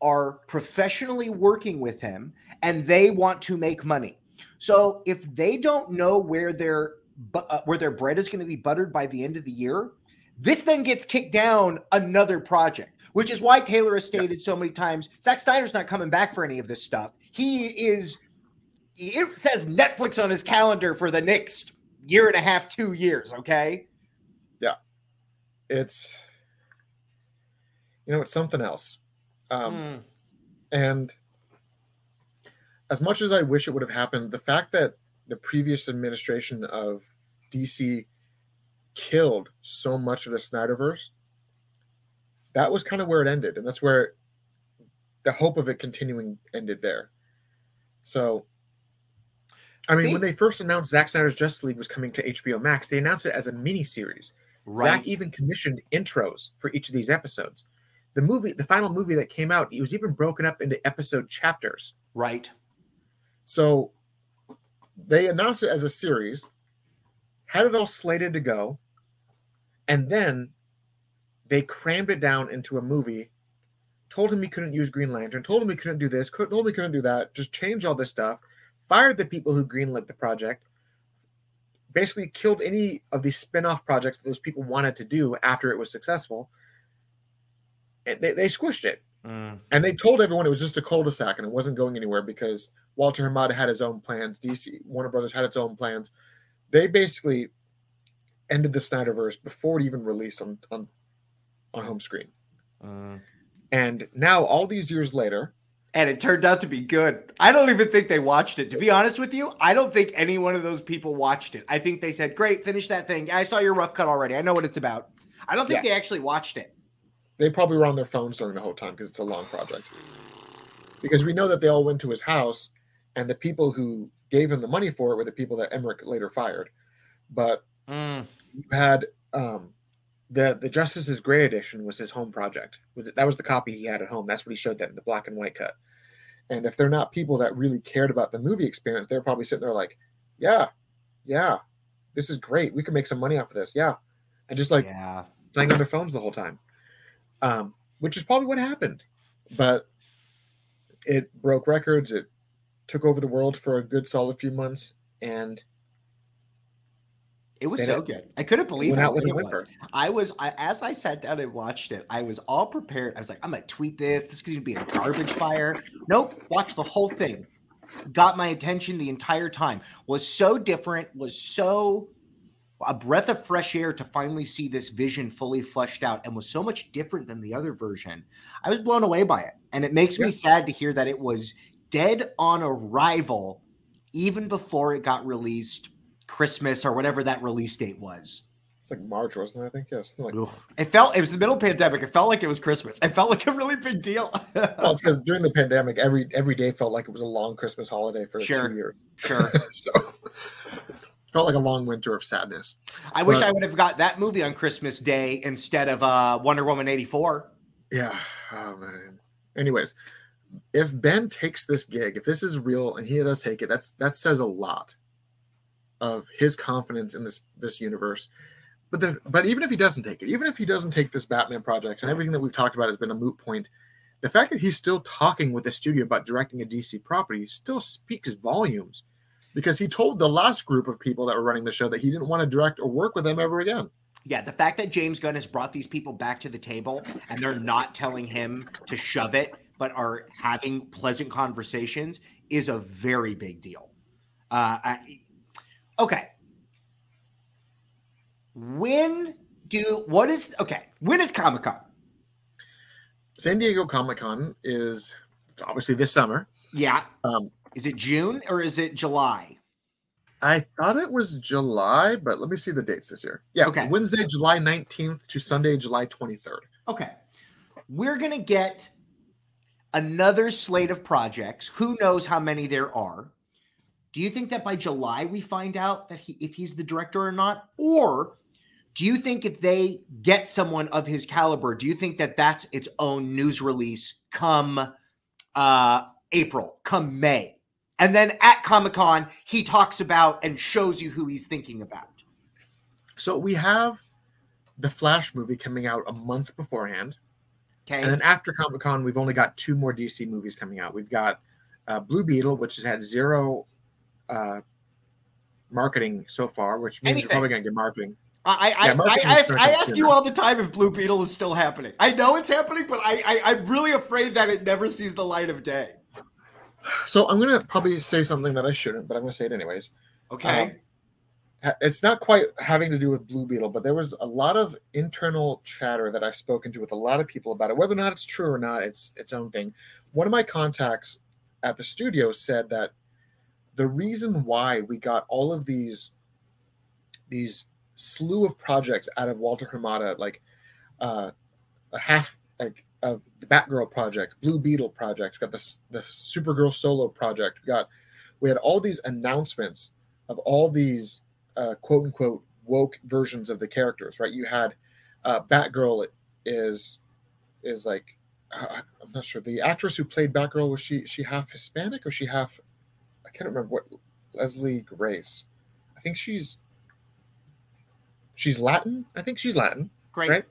are professionally working with him and they want to make money. So if they don't know where their uh, where their bread is going to be buttered by the end of the year, this then gets kicked down another project which is why Taylor has stated so many times Zack Snyder's not coming back for any of this stuff. He is, it says Netflix on his calendar for the next year and a half, two years. Okay. Yeah. It's, you know, it's something else. Um, Mm. And as much as I wish it would have happened, the fact that the previous administration of DC killed so much of the Snyderverse, that was kind of where it ended. And that's where the hope of it continuing ended there. So, I mean, when They- first announced Zack Snyder's Justice League was coming to HBO Max, they announced it as a mini series. Right. Zack even commissioned intros for each of these episodes. The movie, the final movie that came out, it was even broken up into episode chapters. right. So they announced it as a series, had it all slated to go, and then they crammed it down into a movie. Told him he couldn't use Green Lantern. Told him he couldn't do this. Told him he couldn't do that. Just changed all this stuff. Fired the people who greenlit the project. Basically killed any of the spin-off projects that those people wanted to do after it was successful. And they, they squished it. Mm. And they told everyone it was just a cul-de-sac and it wasn't going anywhere because Walter Hamada had his own plans. DC Warner Brothers had its own plans. They basically ended the Snyderverse before it even released on on, on home screen. Mm. And now, all these years later, And it turned out to be good. I don't even think they watched it. To be honest with you, I don't think any one of those people watched it. I think they said, "Great, finish that thing. I saw your rough cut already. I know what it's about." I don't think Yes. they actually watched it. they probably were on their phones during the whole time because it's a long project. Because we know that they all went to his house, and the people who gave him the money for it were the people that Emmerich later fired. But Mm. You had um the the Justice is Gray edition was his home project. Was it, that was the copy he had at home. That's what he showed that in the black and white cut. And if they're not people that really cared about the movie experience, they're probably sitting there like, yeah, yeah, this is great. We can make some money off of this. Yeah. And just like yeah. playing on their phones the whole time. Um, which is probably what happened. But it broke records. It took over the world for a good solid few months and It was so good. I couldn't believe how good it was. I was I, as I sat down and watched it. I was all prepared. I was like, I'm gonna tweet this. This is gonna be a garbage fire. Nope. Watch the whole thing. Got my attention the entire time. Was so different. Was so a breath of fresh air to finally see this vision fully fleshed out, and was so much different than the other version. I was blown away by it, and it makes me sad to hear that it was dead on arrival even before it got released Christmas or whatever that release date was. it's like March, wasn't it? I think, yeah. like It felt it was the middle of the pandemic. It felt like it was Christmas. It felt like a really big deal. well, it's because during the pandemic, every every day felt like it was a long Christmas holiday for Sure. two years. sure. so felt like a long winter of sadness. I wish But- I would have got that movie on Christmas Day instead of uh, Wonder Woman 84. Yeah. Oh man. Anyways, if Ben takes this gig, if this is real and he does take it, that's that says a lot of his confidence in this this universe. But the, but even if he doesn't take it, even if he doesn't take this Batman project and everything that we've talked about has been a moot point, the fact that he's still talking with the studio about directing a DC property still speaks volumes. Because he told the last group of people that were running the show that he didn't want to direct or work with them ever again. Yeah, the fact that James Gunn has brought these people back to the table and they're not telling him to shove it, but are having pleasant conversations is a very big deal. Uh, I, okay. When do what is okay? When is Comic Con? San Diego Comic Con is obviously this summer. Yeah. Um, Is it June or is it July? I thought it was July, but let me see the dates this year. Yeah, Okay. Wednesday, July 19th to Sunday, July 23rd. Okay. We're going to get another slate of projects. Who knows how many there are? Do you think that by July we find out that he if he's the director or not? Or do you think if they get someone of his caliber, do you think that that's its own news release come uh April, come May? And then at Comic-Con, he talks about and shows you who he's thinking about. So we have the Flash movie coming out a month beforehand. Okay. And then after Comic Con, we've only got two more DC movies coming out. We've got uh, Blue Beetle, which has had zero uh, marketing so far, which means Anything. you're probably going to get marketing. I I, Yeah, I, marketing I, ask, I ask you all the time if Blue Beetle is still happening. I know it's happening, but I, I I'm really afraid that it never sees the light of day. So I'm going to probably say something that I shouldn't, but I'm going to say it anyways. Okay. Um, it's not quite having to do with Blue Beetle, but there was a lot of internal chatter that I've spoken to with a lot of people about it. Whether or not it's true or not, it's its own thing. One of my contacts at the studio said that the reason why we got all of these these slew of projects out of Walter Hamada, like uh, a half like of the Batgirl project, Blue Beetle project, we got the the Supergirl solo project, we got we had all these announcements of all these uh, quote unquote woke versions of the characters, right? You had uh, Batgirl is is like uh, I'm not sure the actress who played Batgirl was she she half Hispanic or she half can't remember what Leslie Grace. I think she's she's Latin. I think she's Latin. Great. Right.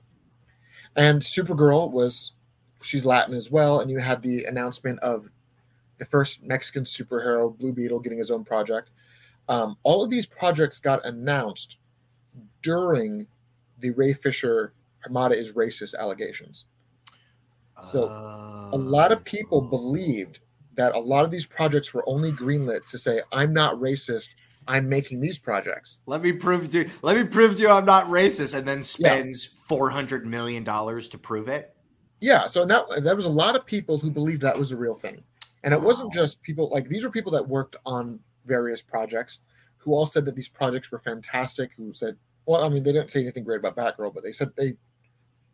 And Supergirl was she's Latin as well. And you had the announcement of the first Mexican superhero, Blue Beetle, getting his own project. Um, all of these projects got announced during the Ray Fisher Hamada is racist allegations. So a lot of people Oh. believed that a lot of these projects were only greenlit to say, I'm not racist. I'm making these projects. Let me prove to you. Let me prove to you I'm not racist, and then spends four hundred million dollars to prove it. Yeah. So that that was a lot of people who believed that was a real thing. And it wasn't just people like these were people that worked on various projects who all said that these projects were fantastic, who said, well, I mean, they didn't say anything great about Batgirl, but they said they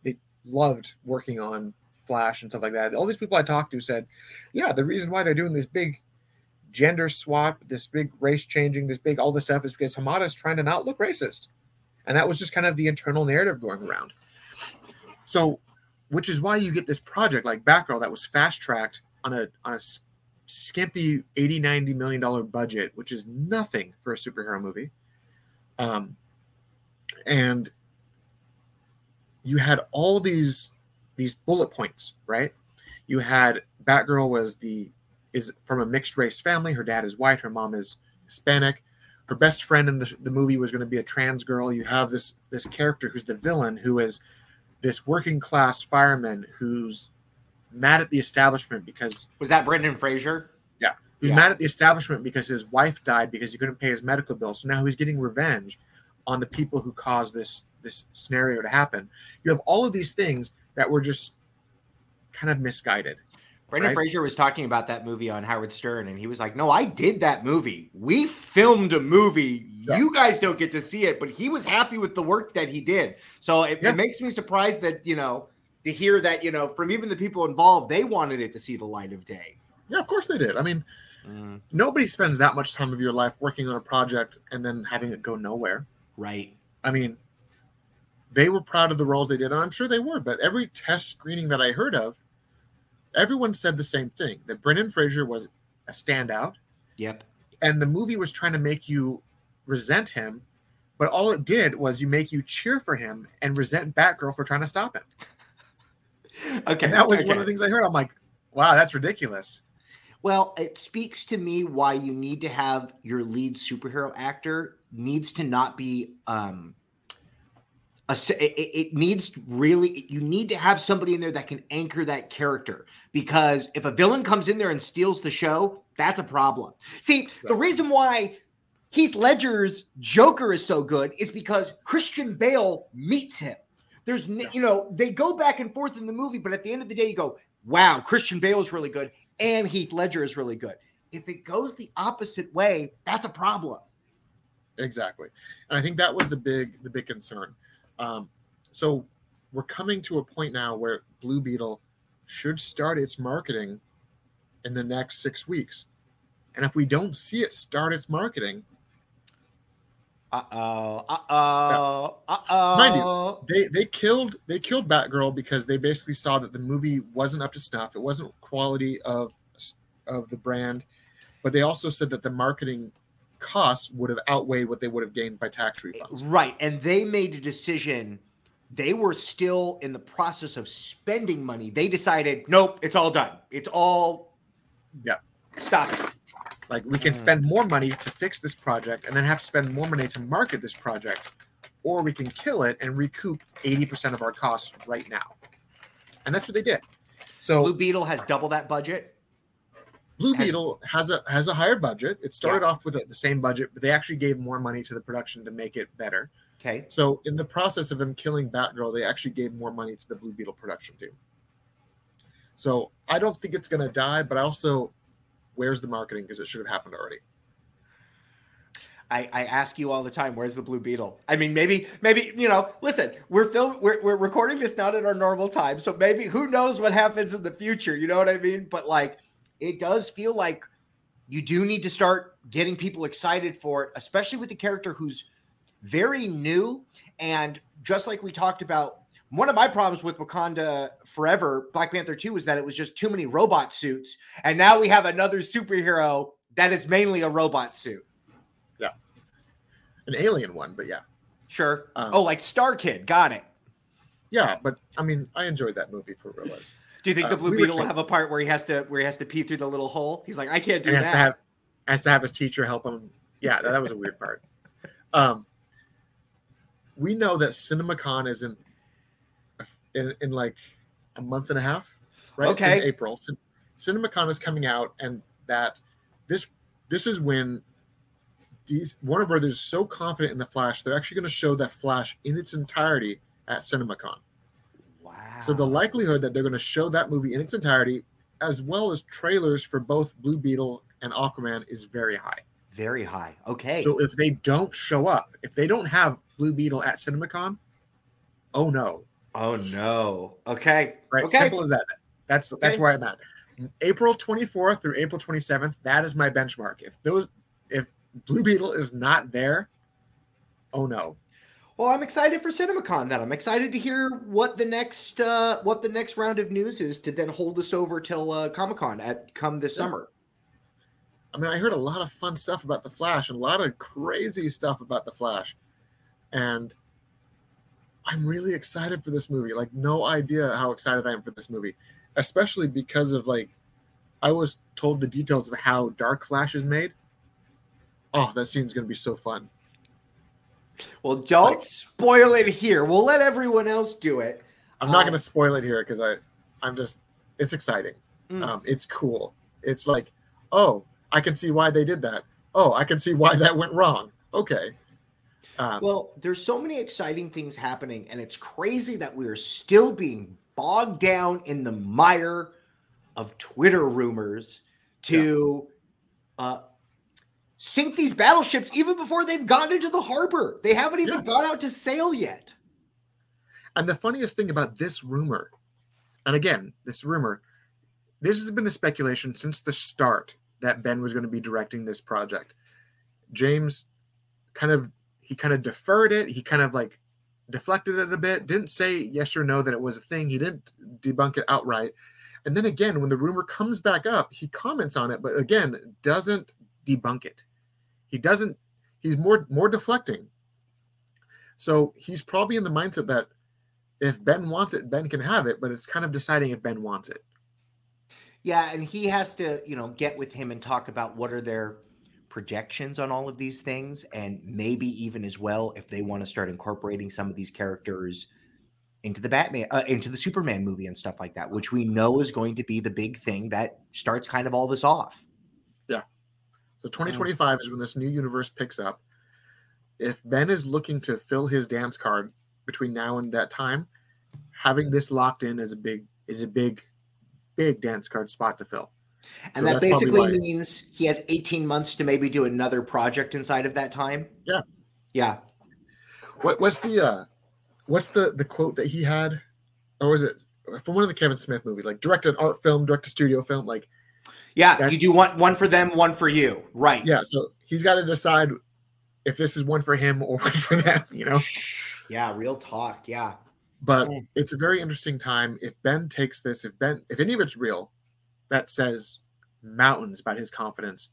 they loved working on Flash and stuff like that. All these people I talked to said, yeah, the reason why they're doing this big gender swap, this big race changing, this big all this stuff is because Hamada is trying to not look racist. And that was just kind of the internal narrative going around. So, which is why you get this project like Batgirl that was fast tracked on a on a skimpy 80 90 million dollar budget, which is nothing for a superhero movie. Um, and you had all these these bullet points, right? You had Batgirl was the is from a mixed race family. Her dad is white, her mom is Hispanic. Her best friend in the, the movie was going to be a trans girl. You have this this character who's the villain, who is this working class fireman who's mad at the establishment because Was that Brendan Fraser? He's Yeah. mad at the establishment because his wife died because he couldn't pay his medical bill. So now he's getting revenge on the people who caused this this scenario to happen. You have all of these things that were just kind of misguided. Brendan Right. Fraser was talking about that movie on Howard Stern, and he was like, "No, I did that movie. We filmed a movie. Yeah. You guys don't get to see it, but he was happy with the work that he did. So it, Yeah. it makes me surprised that you know to hear that you know from even the people involved, they wanted it to see the light of day. Yeah, of course they did. I mean, mm. nobody spends that much time of your life working on a project and then having it go nowhere. Right. I mean, they were proud of the roles they did, and I'm sure they were. But every test screening that I heard of, everyone said the same thing: that Brendan Fraser was a standout. Yep. and the movie was trying to make you resent him, but all it did was you make you cheer for him and resent Batgirl for trying to stop him. Okay. And that was okay. one of the things I heard. I'm like, wow, that's ridiculous. Well, it speaks to me why you need to have your lead superhero actor needs to not be um a, it, it- needs really you need to have somebody in there that can anchor that character because if a villain comes in there and steals the show, that's a problem. See, the reason why Heath Ledger's Joker is so good is because Christian Bale meets him. There's, Yeah. you know, they go back and forth in the movie, but at the end of the day, you go, wow, Christian Bale is really good and Heath Ledger is really good. If it goes the opposite way, that's a problem. Exactly. And I think that was the big the big concern. Um, so we're coming to a point now where Blue Beetle should start its marketing in the next six weeks. And if we don't see it start its marketing, Uh oh. Uh oh. Uh oh. Mind you, they they killed they killed Batgirl because they basically saw that the movie wasn't up to snuff. It wasn't quality of of the brand, but they also said that the marketing costs would have outweighed what they would have gained by tax refunds. Right. And they made a decision. They were still in the process of spending money. They decided, nope, it's all done. It's all. Yeah. Stop it. Like we can Mm. spend more money to fix this project and then have to spend more money to market this project, or we can kill it and recoup 80% of our costs right now. And that's what they did. So Blue Beetle has double that budget. Blue Has- Beetle has a has a higher budget. It started off with the same budget, but they actually gave more money to the production to make it better. Okay. So in the process of them killing Batgirl, they actually gave more money to the Blue Beetle production team. So I don't think it's going to die, but I also, where's the marketing? Because it should have happened already. I, I ask you all the time, where's the Blue Beetle? I mean, maybe, maybe you know. Listen, we're film, we're, we're recording this not at our normal time, so maybe who knows what happens in the future? You know what I mean? But like, it does feel like you do need to start getting people excited for it, especially with a character who's very new. And just like we talked about, one of my problems with Wakanda Forever, Black Panther 2, was that it was just too many robot suits. And now we have another superhero that is mainly a robot suit. Yeah. An alien one, but yeah. Sure. Um, oh, like Star Kid. Got it. Yeah, but I mean, I enjoyed that movie for what it was. Do you think Uh, the Blue we Beetle will have a part where he has to where he has to pee through the little hole? He's like, I can't do And that. has to have has to have his teacher help him. Yeah, that, that was a weird part. Um, we know that CinemaCon is in in in like a month and a half, right? It's in Okay. April. Cin- CinemaCon is coming out, and that this this is when these Warner Brothers is so confident in the Flash, they're actually going to show that Flash in its entirety at CinemaCon. Wow. So the likelihood that they're going to show that movie in its entirety, as well as trailers for both Blue Beetle and Aquaman, is very high. very high. Okay. So if they don't show up, if they don't have Blue Beetle at CinemaCon, oh no! oh no. Okay. Right, Okay. simple as that. That's that's where I'm at. April 24th through April 27th. That is my benchmark. If those, if Blue Beetle is not there, oh no! Well, I'm excited for CinemaCon. Then I'm excited to hear what the next uh what the next round of news is to then hold us over till uh, Comic Con at come this Yeah. summer. I mean, I heard a lot of fun stuff about the Flash and a lot of crazy stuff about the Flash, and I'm really excited for this movie. Like, no idea how excited I am for this movie, especially because of like, I was told the details of how Dark Flash is made. Oh, that scene's gonna be so fun. Well, don't Like- spoil it here. We'll let everyone else do it. I'm not Um, gonna spoil it here because I, I'm just, it's exciting. Mm. Um, it's cool. It's like, oh, I can see why they did that. Oh, I can see why that went wrong. Okay. Um, Well, there's so many exciting things happening, and it's crazy that we are still being bogged down in the mire of Twitter rumors to uh, sink these battleships even before they've gotten into the harbor. They haven't even Yeah. gone out to sail yet. And the funniest thing about this rumor, and again, this rumor, this has been the speculation since the start that Ben was going to be directing this project. James kind of he kind of deferred it. He kind of like deflected it a bit. Didn't say yes or no that it was a thing. He didn't debunk it outright. And then again, when the rumor comes back up, he comments on it, but again, doesn't debunk it. He doesn't. He's more more deflecting. So he's probably in the mindset that if Ben wants it, Ben can have it, but it's kind of deciding if Ben wants it. Yeah, and he has to, you know, get with him and talk about what are their projections on all of these things, and maybe even as well if they want to start incorporating some of these characters into the Batman, uh, into the Superman movie and stuff like that, which we know is going to be the big thing that starts kind of all this off. So 2025 is when this new universe picks up. If Ben is looking to fill his dance card between now and that time, having this locked in is a big is a big big dance card spot to fill. And So that basically means he has 18 months to maybe do another project inside of that time. Yeah. Yeah. What what's the uh what's the the quote that he had? Or was it from one of the Kevin Smith movies, like direct an art film, direct a studio film, like Yeah. That's- you do one one for them, one for you. Right. yeah, so he's got to decide if this is one for him or one for them, you know. Yeah, real talk. Yeah. But Mm. it's a very interesting time. If Ben takes this, if Ben, if any of it's real, that says mountains about his confidence,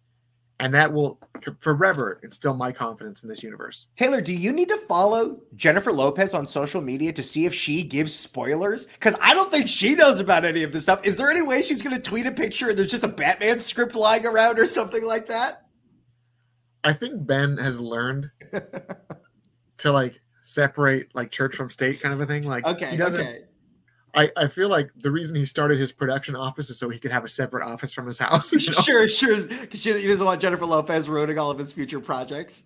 and that will forever instill my confidence in this universe. Taylor, do you need to follow Jennifer Lopez on social media to see if she gives spoilers? Because I don't think she knows about any of this stuff. Is there any way she's going to tweet a picture and there's just a Batman script lying around or something like that? I think Ben has learned to like separate like church from state kind of a thing. Like Okay. he doesn't. okay. I, I feel like the reason he started his production office is so he could have a separate office from his house. you know? Sure, sure. Because he doesn't want Jennifer Lopez ruining all of his future projects.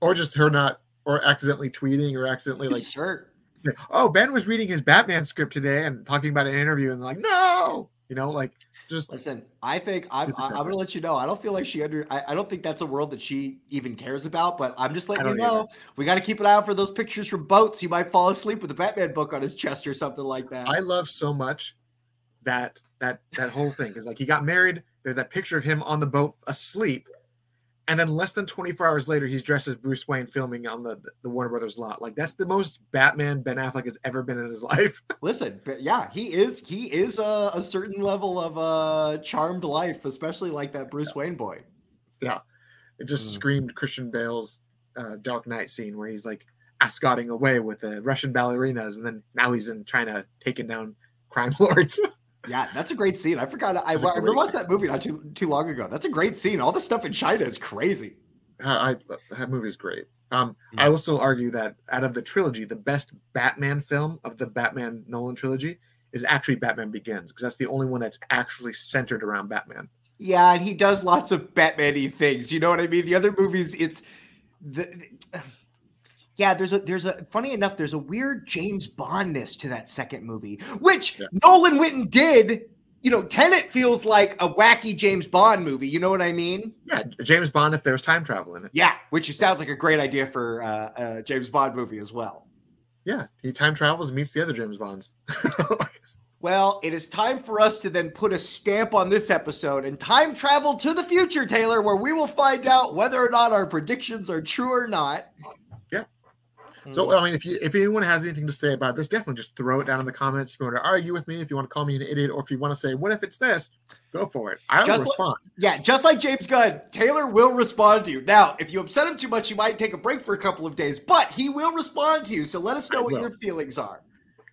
Or just her not, or accidentally tweeting, or accidentally like, sure. say, oh, Ben was reading his Batman script today and talking about an interview, and like, no, you know, like just Listen, I think I'm. I- I'm going to let you know. I don't feel like she under. I, I don't think that's a world that she even cares about. But I'm just letting you know. We got to keep an eye out for those pictures from boats. He might fall asleep with a Batman book on his chest or something like that. I love so much that that that whole thing is like he got married. There's that picture of him on the boat asleep, and then less than 24 hours later, he's dressed as Bruce Wayne filming on the the Warner Brothers lot. Like that's the most Batman Ben Affleck has ever been in his life. Listen, yeah, he is. He is a, a certain level of uh charmed life, especially like that Bruce Wayne boy. Yeah. It just Mm. screamed Christian Bale's uh, Dark Knight scene where he's like escorting away with the Russian ballerinas, and then now he's in China taking down crime lords. Yeah, that's a great scene. I forgot. I, I watched that movie not too too long ago. That's a great scene. All the stuff in China is crazy. Uh, I that movie is great. Um, Yeah. I will still argue that out of the trilogy, the best Batman film of the Batman Nolan trilogy is actually Batman Begins because that's the only one that's actually centered around Batman. Yeah, and he does lots of Batman-y things. You know what I mean? The other movies, it's the- yeah. There's a there's a funny enough. There's a weird James Bondness to that second movie, which Yeah. Nolan Witten did. You know, Tenet feels like a wacky James Bond movie. You know what I mean? Yeah, James Bond if there's time travel in it. Yeah, which sounds like a great idea for uh, a James Bond movie as well. Yeah, he time travels and meets the other James Bonds. Well, it is time for us to then put a stamp on this episode and time travel to the future, Taylor, where we will find out whether or not our predictions are true or not. So I mean, if you if anyone has anything to say about this, definitely just throw it down in the comments. If you want to argue with me, if you want to call me an idiot, or if you want to say, "What if it's this?" Go for it. I'll Just like- respond. yeah, just like James Gunn, Taylor will respond to you. Now, if you upset him too much, you might take a break for a couple of days, but he will respond to you. So let us know I what will. your feelings are.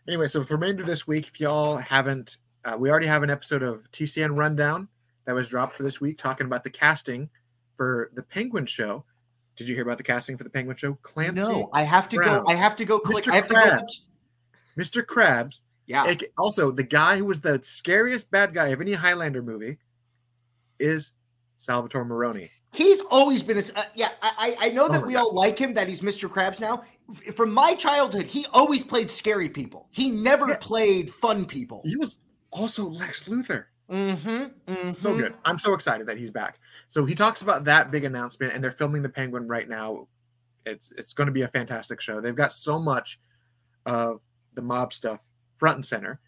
Anyway, so with the remainder of this week, if y'all haven't, uh, we already have an episode of TCN Rundown that was dropped for this week, talking about the casting for the Penguin Show. Did you hear about the casting for the Penguin Show? Clancy, No, I have to Brown. go. I have to go click. Mr. I have to Krabs. go. Mr. Krabs, Yeah. also the guy who was the scariest bad guy of any Highlander movie, is Salvatore Maroni. He's always been a uh, yeah. I I know that Oh, we yeah. all like him. That he's Mr. Krabs now. From my childhood, he always played scary people. He never Yeah. played fun people. He was also Lex Luthor. Mm-hmm, So good. I'm so excited that he's back. So he talks about that big announcement, and they're filming the Penguin right now. It's it's going to be a fantastic show. They've got so much of the mob stuff front and center.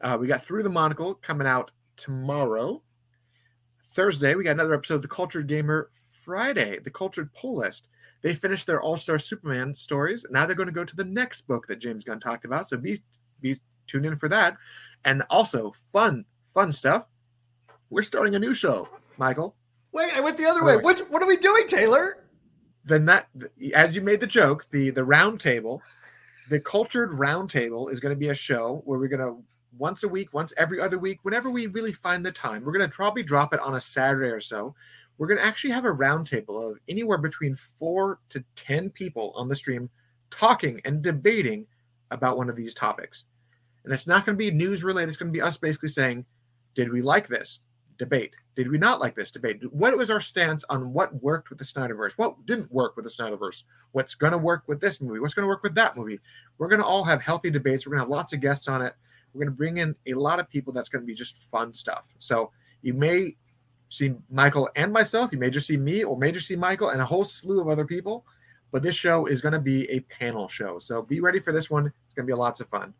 Uh, we got through the monocle coming out tomorrow. Thursday, we got another episode of the Cultured Gamer. Friday, the Cultured Pull List. They finished their All Star Superman stories. Now they're going to go to the next book that James Gunn talked about. So be be tuned in for that. And also fun fun stuff. We're starting a new show, Michael. Wait, I went the other way. What what are we doing, Taylor? The not as you made the joke, the the round table, the cultured round table is going to be a show where we're going to once a week, once every other week, whenever we really find the time. We're going to probably drop it on a Saturday or so. We're going to actually have a round table of anywhere between 4 to 10 people on the stream talking and debating about one of these topics. And it's not going to be news related. It's going to be us basically saying, did we like this? Debate. Did we not like this debate? What was our stance on what worked with the Snyderverse? What didn't work with the Snyderverse? What's going to work with this movie? What's going to work with that movie? We're going to all have healthy debates. We're going to have lots of guests on it. We're going to bring in a lot of people that's going to be just fun stuff. So you may see Michael and myself. You may just see me or may just see Michael and a whole slew of other people. But this show is going to be a panel show. So be ready for this one. It's going to be lots of fun.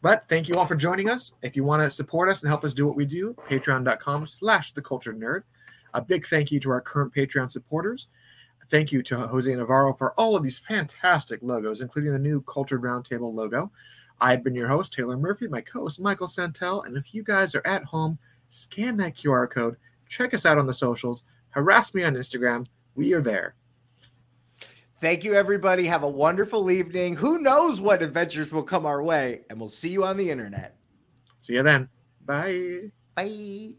But thank you all for joining us. If you want to support us and help us do what we do, patreon.com slash the cultured nerd. A big thank you to our current Patreon supporters. Thank you to Jose Navarro for all of these fantastic logos, including the new Cultured Roundtable logo. I've been your host, Taylor Murphy, my co host, Michael Santel. And if you guys are at home, scan that QR code, check us out on the socials, harass me on Instagram. We are there. Thank you, everybody. Have a wonderful evening. Who knows what adventures will come our way? And we'll see you on the internet. See you then. Bye. Bye.